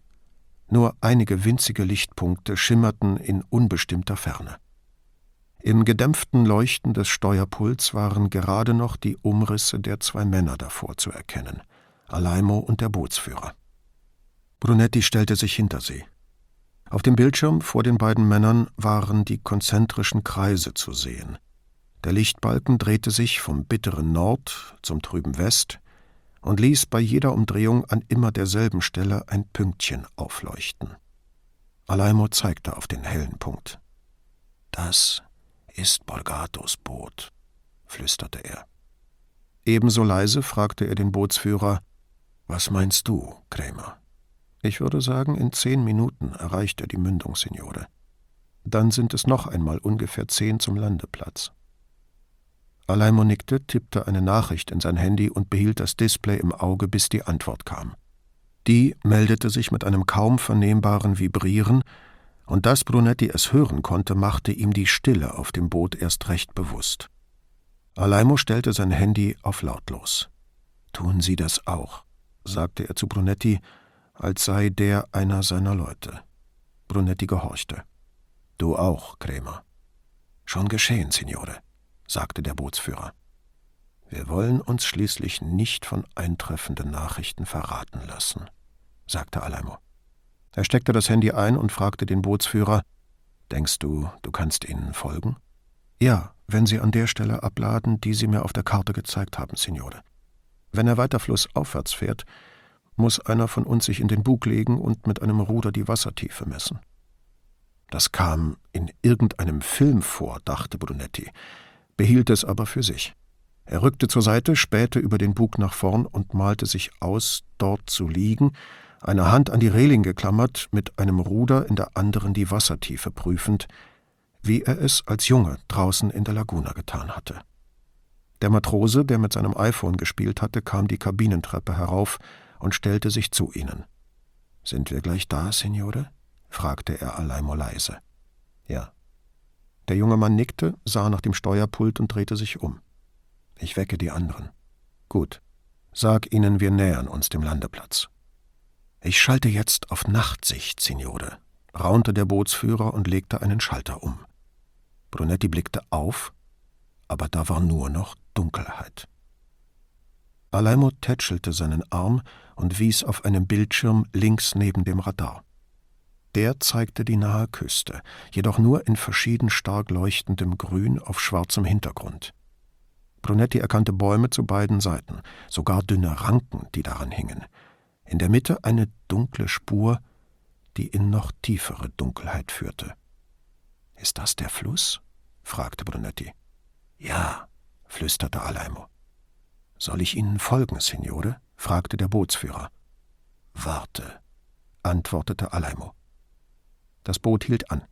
Nur einige winzige Lichtpunkte schimmerten in unbestimmter Ferne. Im gedämpften Leuchten des Steuerpuls waren gerade noch die Umrisse der zwei Männer davor zu erkennen, Alaimo und der Bootsführer. Brunetti stellte sich hinter sie. Auf dem Bildschirm vor den beiden Männern waren die konzentrischen Kreise zu sehen. Der Lichtbalken drehte sich vom bitteren Nord zum trüben West und ließ bei jeder Umdrehung an immer derselben Stelle ein Pünktchen aufleuchten. Alaimo zeigte auf den hellen Punkt. Das ist Borgatos Boot, flüsterte er. Ebenso leise fragte er den Bootsführer Was meinst du, Krämer? Ich würde sagen, in zehn Minuten erreicht er die Mündung, Signore. Dann sind es noch einmal ungefähr zehn zum Landeplatz. Alaimo nickte, tippte eine Nachricht in sein Handy und behielt das Display im Auge, bis die Antwort kam. Die meldete sich mit einem kaum vernehmbaren Vibrieren, und dass Brunetti es hören konnte, machte ihm die Stille auf dem Boot erst recht bewusst. Alaimo stellte sein Handy auf lautlos. Tun Sie das auch, sagte er zu Brunetti als sei der einer seiner Leute. Brunetti gehorchte. Du auch, Krämer. Schon geschehen, Signore, sagte der Bootsführer. Wir wollen uns schließlich nicht von eintreffenden Nachrichten verraten lassen, sagte Alaimo. Er steckte das Handy ein und fragte den Bootsführer Denkst du, du kannst ihnen folgen? Ja, wenn Sie an der Stelle abladen, die Sie mir auf der Karte gezeigt haben, Signore. Wenn er weiter flussaufwärts fährt, muss einer von uns sich in den Bug legen und mit einem Ruder die Wassertiefe messen. Das kam in irgendeinem Film vor, dachte Brunetti, behielt es aber für sich. Er rückte zur Seite, spähte über den Bug nach vorn und malte sich aus, dort zu liegen, eine Hand an die Reling geklammert, mit einem Ruder in der anderen die Wassertiefe prüfend, wie er es als Junge draußen in der Laguna getan hatte. Der Matrose, der mit seinem iPhone gespielt hatte, kam die Kabinentreppe herauf, und stellte sich zu ihnen. Sind wir gleich da, Signore? fragte er Alaimo leise. Ja. Der junge Mann nickte, sah nach dem Steuerpult und drehte sich um. Ich wecke die anderen. Gut. Sag ihnen, wir nähern uns dem Landeplatz. Ich schalte jetzt auf Nachtsicht, Signore, raunte der Bootsführer und legte einen Schalter um. Brunetti blickte auf, aber da war nur noch Dunkelheit. Alaimo tätschelte seinen Arm und wies auf einen Bildschirm links neben dem Radar. Der zeigte die nahe Küste, jedoch nur in verschieden stark leuchtendem Grün auf schwarzem Hintergrund. Brunetti erkannte Bäume zu beiden Seiten, sogar dünne Ranken, die daran hingen. In der Mitte eine dunkle Spur, die in noch tiefere Dunkelheit führte. Ist das der Fluss? fragte Brunetti. Ja, flüsterte Alaimo. Soll ich Ihnen folgen, Signore? Fragte der Bootsführer. Warte, antwortete Alaimo. Das Boot hielt an.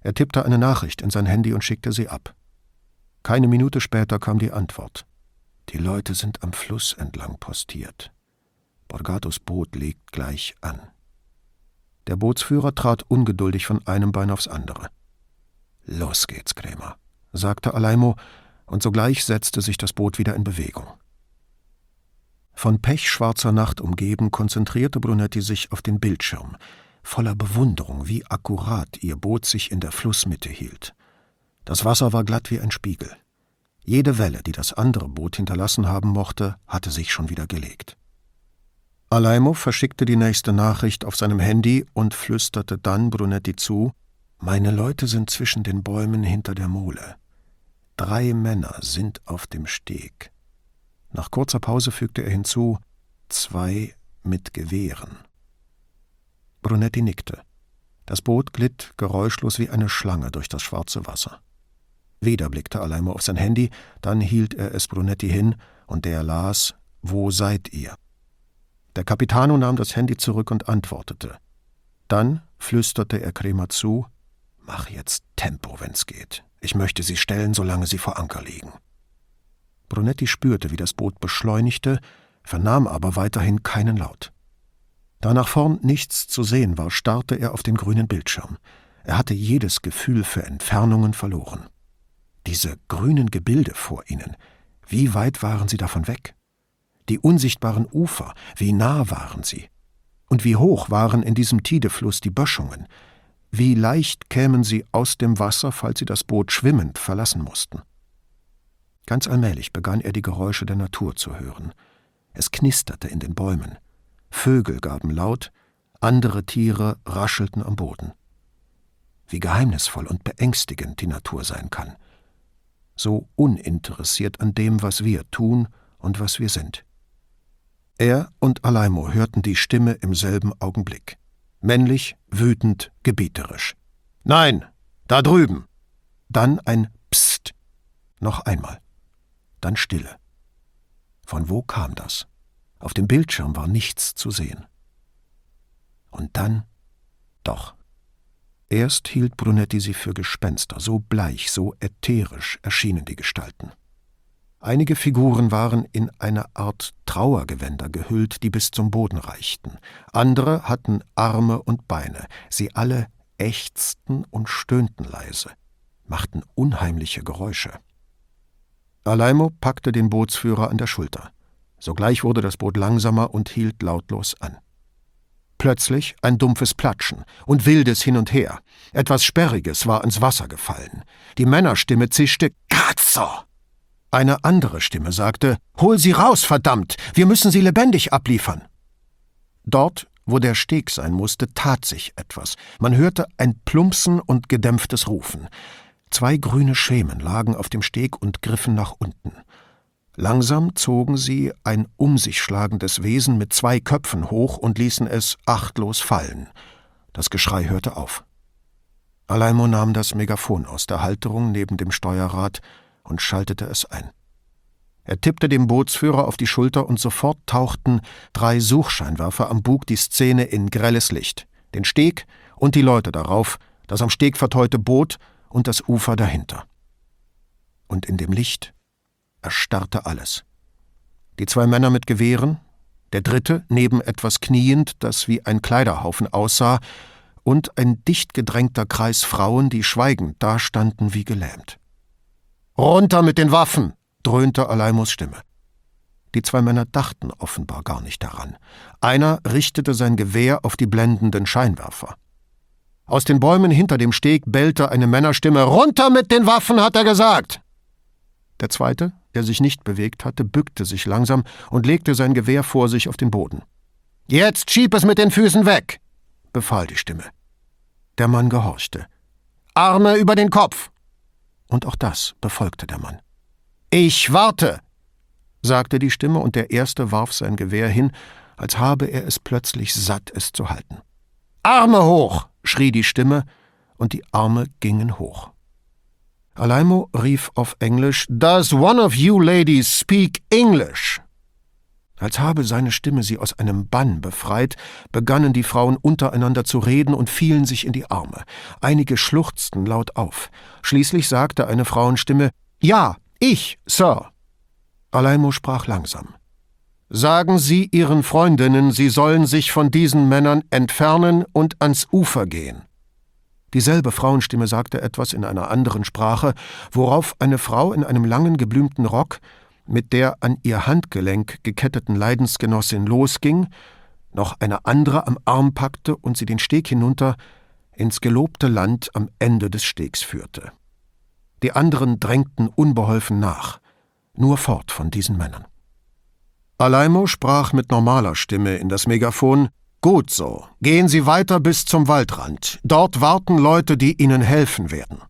Er tippte eine Nachricht in sein Handy und schickte sie ab. Keine Minute später kam die Antwort. Die Leute sind am Fluss entlang postiert. Borgatos Boot legt gleich an. Der Bootsführer trat ungeduldig von einem Bein aufs andere. Los geht's, Krämer, sagte Alaimo und sogleich setzte sich das Boot wieder in Bewegung. Von pechschwarzer Nacht umgeben, konzentrierte Brunetti sich auf den Bildschirm, voller Bewunderung, wie akkurat ihr Boot sich in der Flussmitte hielt. Das Wasser war glatt wie ein Spiegel. Jede Welle, die das andere Boot hinterlassen haben mochte, hatte sich schon wieder gelegt. Alaimo verschickte die nächste Nachricht auf seinem Handy und flüsterte dann Brunetti zu: Meine Leute sind zwischen den Bäumen hinter der Mole. Drei Männer sind auf dem Steg. Nach kurzer Pause fügte er hinzu, zwei mit Gewehren. Brunetti nickte. Das Boot glitt geräuschlos wie eine Schlange durch das schwarze Wasser. Wieder blickte Alaimo auf sein Handy, dann hielt er es Brunetti hin, und der las Wo seid ihr? Der Capitano nahm das Handy zurück und antwortete. Dann flüsterte er Kremer zu Mach jetzt Tempo, wenn's geht. Ich möchte sie stellen, solange sie vor Anker liegen. Brunetti spürte, wie das Boot beschleunigte, vernahm aber weiterhin keinen Laut. Da nach vorn nichts zu sehen war, starrte er auf den grünen Bildschirm. Er hatte jedes Gefühl für Entfernungen verloren. Diese grünen Gebilde vor ihnen, wie weit waren sie davon weg? Die unsichtbaren Ufer, wie nah waren sie? Und wie hoch waren in diesem Tidefluss die Böschungen? Wie leicht kämen sie aus dem Wasser, falls sie das Boot schwimmend verlassen mussten. Ganz allmählich begann er die Geräusche der Natur zu hören. Es knisterte in den Bäumen. Vögel gaben laut, andere Tiere raschelten am Boden. Wie geheimnisvoll und beängstigend die Natur sein kann. So uninteressiert an dem, was wir tun und was wir sind. Er und Alaimo hörten die Stimme im selben Augenblick männlich, wütend, gebieterisch. Nein, da drüben. Dann ein Psst. Noch einmal. Dann Stille. Von wo kam das? Auf dem Bildschirm war nichts zu sehen. Und dann doch. Erst hielt Brunetti sie für Gespenster, so bleich, so ätherisch erschienen die Gestalten. Einige Figuren waren in eine Art Trauergewänder gehüllt, die bis zum Boden reichten. Andere hatten Arme und Beine. Sie alle ächzten und stöhnten leise, machten unheimliche Geräusche. Alaimo packte den Bootsführer an der Schulter. Sogleich wurde das Boot langsamer und hielt lautlos an. Plötzlich ein dumpfes Platschen und wildes Hin und Her. Etwas Sperriges war ins Wasser gefallen. Die Männerstimme zischte Cazzo! Eine andere Stimme sagte, Hol sie raus, verdammt, wir müssen sie lebendig abliefern. Dort, wo der Steg sein musste, tat sich etwas. Man hörte ein Plumpsen und gedämpftes Rufen. Zwei grüne Schemen lagen auf dem Steg und griffen nach unten. Langsam zogen sie ein um sich schlagendes Wesen mit zwei Köpfen hoch und ließen es achtlos fallen. Das Geschrei hörte auf. Alaimo nahm das Megafon aus der Halterung neben dem Steuerrad und schaltete es ein. Er tippte dem Bootsführer auf die Schulter und sofort tauchten drei Suchscheinwerfer am Bug die Szene in grelles Licht, den Steg und die Leute darauf, das am Steg verteute Boot und das Ufer dahinter. Und in dem Licht erstarrte alles. Die zwei Männer mit Gewehren, der dritte neben etwas kniend, das wie ein Kleiderhaufen aussah, und ein dicht gedrängter Kreis Frauen, die schweigend dastanden wie gelähmt. Runter mit den Waffen! dröhnte Alaimos Stimme. Die zwei Männer dachten offenbar gar nicht daran. Einer richtete sein Gewehr auf die blendenden Scheinwerfer. Aus den Bäumen hinter dem Steg bellte eine Männerstimme Runter mit den Waffen, hat er gesagt. Der zweite, der sich nicht bewegt hatte, bückte sich langsam und legte sein Gewehr vor sich auf den Boden. Jetzt schieb es mit den Füßen weg, befahl die Stimme. Der Mann gehorchte. Arme über den Kopf. Und auch das befolgte der Mann. Ich warte, sagte die Stimme, und der Erste warf sein Gewehr hin, als habe er es plötzlich satt, es zu halten. Arme hoch! Schrie die Stimme, und die Arme gingen hoch. Alaimo rief auf Englisch Does one of you ladies speak English? Als habe seine Stimme sie aus einem Bann befreit, begannen die Frauen untereinander zu reden und fielen sich in die Arme. Einige schluchzten laut auf. Schließlich sagte eine Frauenstimme Ja, ich, Sir. Alaimo sprach langsam. Sagen Sie Ihren Freundinnen, sie sollen sich von diesen Männern entfernen und ans Ufer gehen. Dieselbe Frauenstimme sagte etwas in einer anderen Sprache, worauf eine Frau in einem langen geblümten Rock mit der an ihr Handgelenk geketteten Leidensgenossin losging, noch eine andere am Arm packte und sie den Steg hinunter ins gelobte Land am Ende des Stegs führte. Die anderen drängten unbeholfen nach, nur fort von diesen Männern. Alaimo sprach mit normaler Stimme in das Megafon Gut so, gehen Sie weiter bis zum Waldrand. Dort warten Leute, die Ihnen helfen werden.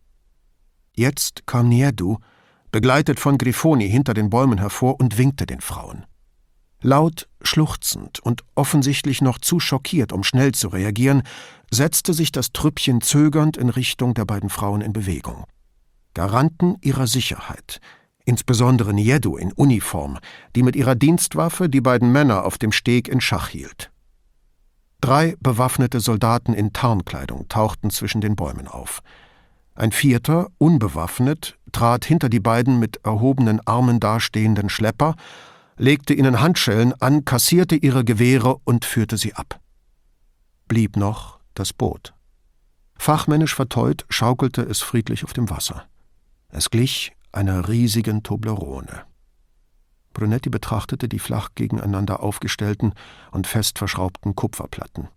Jetzt kam Niedu, begleitet von Grifoni hinter den Bäumen hervor und winkte den Frauen. Laut, schluchzend und offensichtlich noch zu schockiert, um schnell zu reagieren, setzte sich das Trüppchen zögernd in Richtung der beiden Frauen in Bewegung. Garanten ihrer Sicherheit, insbesondere Niedu in Uniform, die mit ihrer Dienstwaffe die beiden Männer auf dem Steg in Schach hielt. Drei bewaffnete Soldaten in Tarnkleidung tauchten zwischen den Bäumen auf. Ein vierter, unbewaffnet, trat hinter die beiden mit erhobenen Armen dastehenden Schlepper, legte ihnen Handschellen an, kassierte ihre Gewehre und führte sie ab. Blieb noch das Boot. Fachmännisch verteut schaukelte es friedlich auf dem Wasser. Es glich einer riesigen Toblerone. Brunetti betrachtete die flach gegeneinander aufgestellten und fest verschraubten Kupferplatten.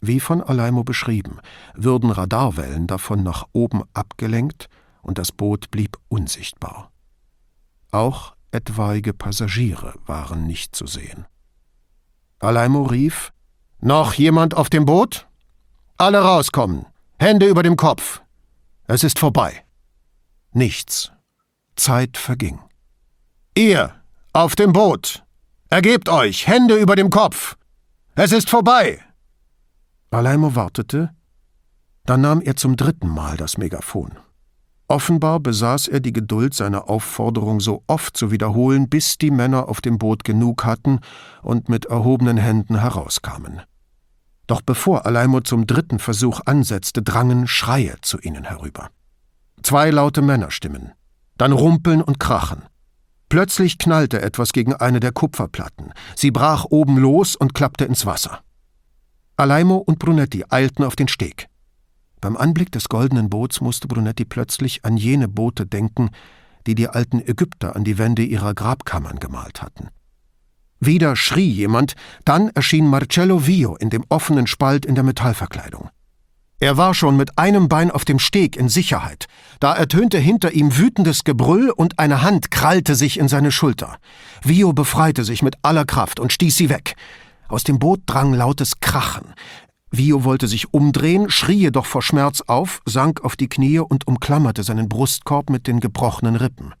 Wie von Alaimo beschrieben, würden Radarwellen davon nach oben abgelenkt und das Boot blieb unsichtbar. Auch etwaige Passagiere waren nicht zu sehen. Alaimo rief: Noch jemand auf dem Boot? Alle rauskommen! Hände über dem Kopf! Es ist vorbei! Nichts. Zeit verging. Ihr! Auf dem Boot! Ergebt euch! Hände über dem Kopf! Es ist vorbei! Alaimo wartete, dann nahm er zum dritten Mal das Megafon. Offenbar besaß er die Geduld, seine Aufforderung so oft zu wiederholen, bis die Männer auf dem Boot genug hatten und mit erhobenen Händen herauskamen. Doch bevor Alaimo zum dritten Versuch ansetzte, drangen Schreie zu ihnen herüber. Zwei laute Männerstimmen, dann Rumpeln und Krachen. Plötzlich knallte etwas gegen eine der Kupferplatten. Sie brach oben los und klappte ins Wasser. Alaimo und Brunetti eilten auf den Steg. Beim Anblick des goldenen Boots musste Brunetti plötzlich an jene Boote denken, die die alten Ägypter an die Wände ihrer Grabkammern gemalt hatten. Wieder schrie jemand, dann erschien Marcello Vio in dem offenen Spalt in der Metallverkleidung. Er war schon mit einem Bein auf dem Steg in Sicherheit. Da ertönte hinter ihm wütendes Gebrüll und eine Hand krallte sich in seine Schulter. Vio befreite sich mit aller Kraft und stieß sie weg. Aus dem Boot drang lautes Krachen. Vio wollte sich umdrehen, schrie jedoch vor Schmerz auf, sank auf die Knie und umklammerte seinen Brustkorb mit den gebrochenen Rippen.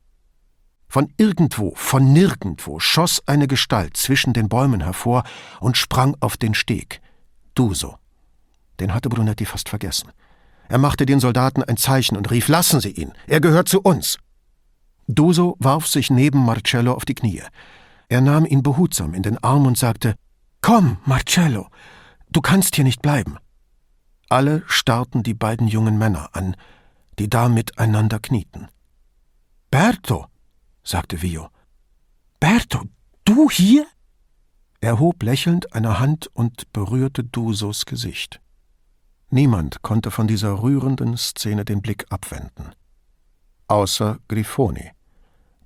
Von irgendwo, von nirgendwo schoss eine Gestalt zwischen den Bäumen hervor und sprang auf den Steg. Duso. Den hatte Brunetti fast vergessen. Er machte den Soldaten ein Zeichen und rief: Lassen Sie ihn, er gehört zu uns. Duso warf sich neben Marcello auf die Knie. Er nahm ihn behutsam in den Arm und sagte: Komm, Marcello, du kannst hier nicht bleiben. Alle starrten die beiden jungen Männer an, die da miteinander knieten. Berto, sagte Vio. Berto, du hier? Er hob lächelnd eine Hand und berührte Dusos Gesicht. Niemand konnte von dieser rührenden Szene den Blick abwenden. Außer Grifoni,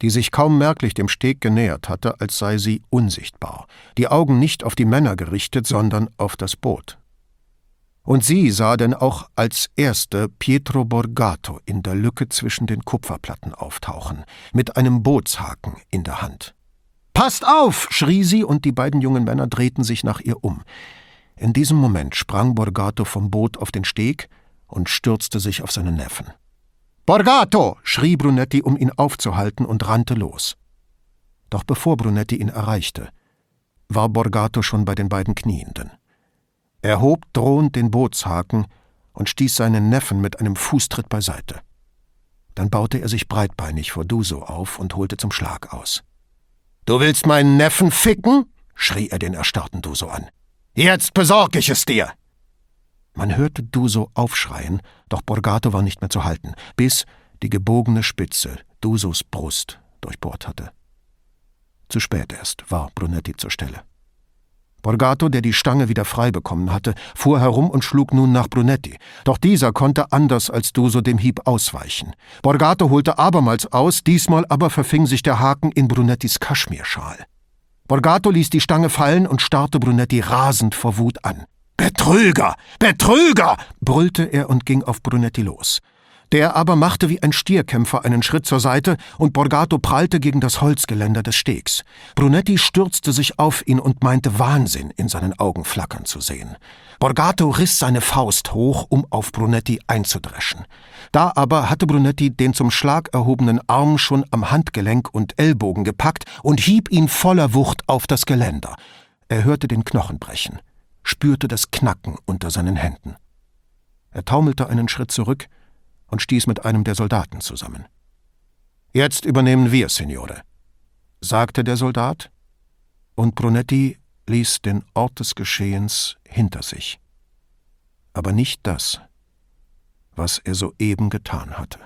die sich kaum merklich dem Steg genähert hatte, als sei sie unsichtbar, die Augen nicht auf die Männer gerichtet, sondern auf das Boot. Und sie sah denn auch als erste Pietro Borgato in der Lücke zwischen den Kupferplatten auftauchen, mit einem Bootshaken in der Hand. Passt auf! schrie sie, und die beiden jungen Männer drehten sich nach ihr um. In diesem Moment sprang Borgato vom Boot auf den Steg und stürzte sich auf seinen Neffen. Borgato! schrie Brunetti, um ihn aufzuhalten, und rannte los. Doch bevor Brunetti ihn erreichte, war Borgato schon bei den beiden Knienden. Er hob drohend den Bootshaken und stieß seinen Neffen mit einem Fußtritt beiseite. Dann baute er sich breitbeinig vor Duso auf und holte zum Schlag aus. Du willst meinen Neffen ficken? schrie er den erstarrten Duso an. Jetzt besorg ich es dir! Man hörte Duso aufschreien, doch Borgato war nicht mehr zu halten, bis die gebogene Spitze Dusos Brust durchbohrt hatte. Zu spät erst war Brunetti zur Stelle. Borgato, der die Stange wieder frei bekommen hatte, fuhr herum und schlug nun nach Brunetti. Doch dieser konnte anders als Duso dem Hieb ausweichen. Borgato holte abermals aus, diesmal aber verfing sich der Haken in Brunettis Kaschmirschal. Borgato ließ die Stange fallen und starrte Brunetti rasend vor Wut an. Betrüger! Betrüger! brüllte er und ging auf Brunetti los. Der aber machte wie ein Stierkämpfer einen Schritt zur Seite und Borgato prallte gegen das Holzgeländer des Stegs. Brunetti stürzte sich auf ihn und meinte Wahnsinn in seinen Augen flackern zu sehen. Borgato riss seine Faust hoch, um auf Brunetti einzudreschen. Da aber hatte Brunetti den zum Schlag erhobenen Arm schon am Handgelenk und Ellbogen gepackt und hieb ihn voller Wucht auf das Geländer. Er hörte den Knochen brechen, spürte das Knacken unter seinen Händen. Er taumelte einen Schritt zurück, und stieß mit einem der Soldaten zusammen. Jetzt übernehmen wir, Signore, sagte der Soldat, und Brunetti ließ den Ort des Geschehens hinter sich. Aber nicht das, was er soeben getan hatte.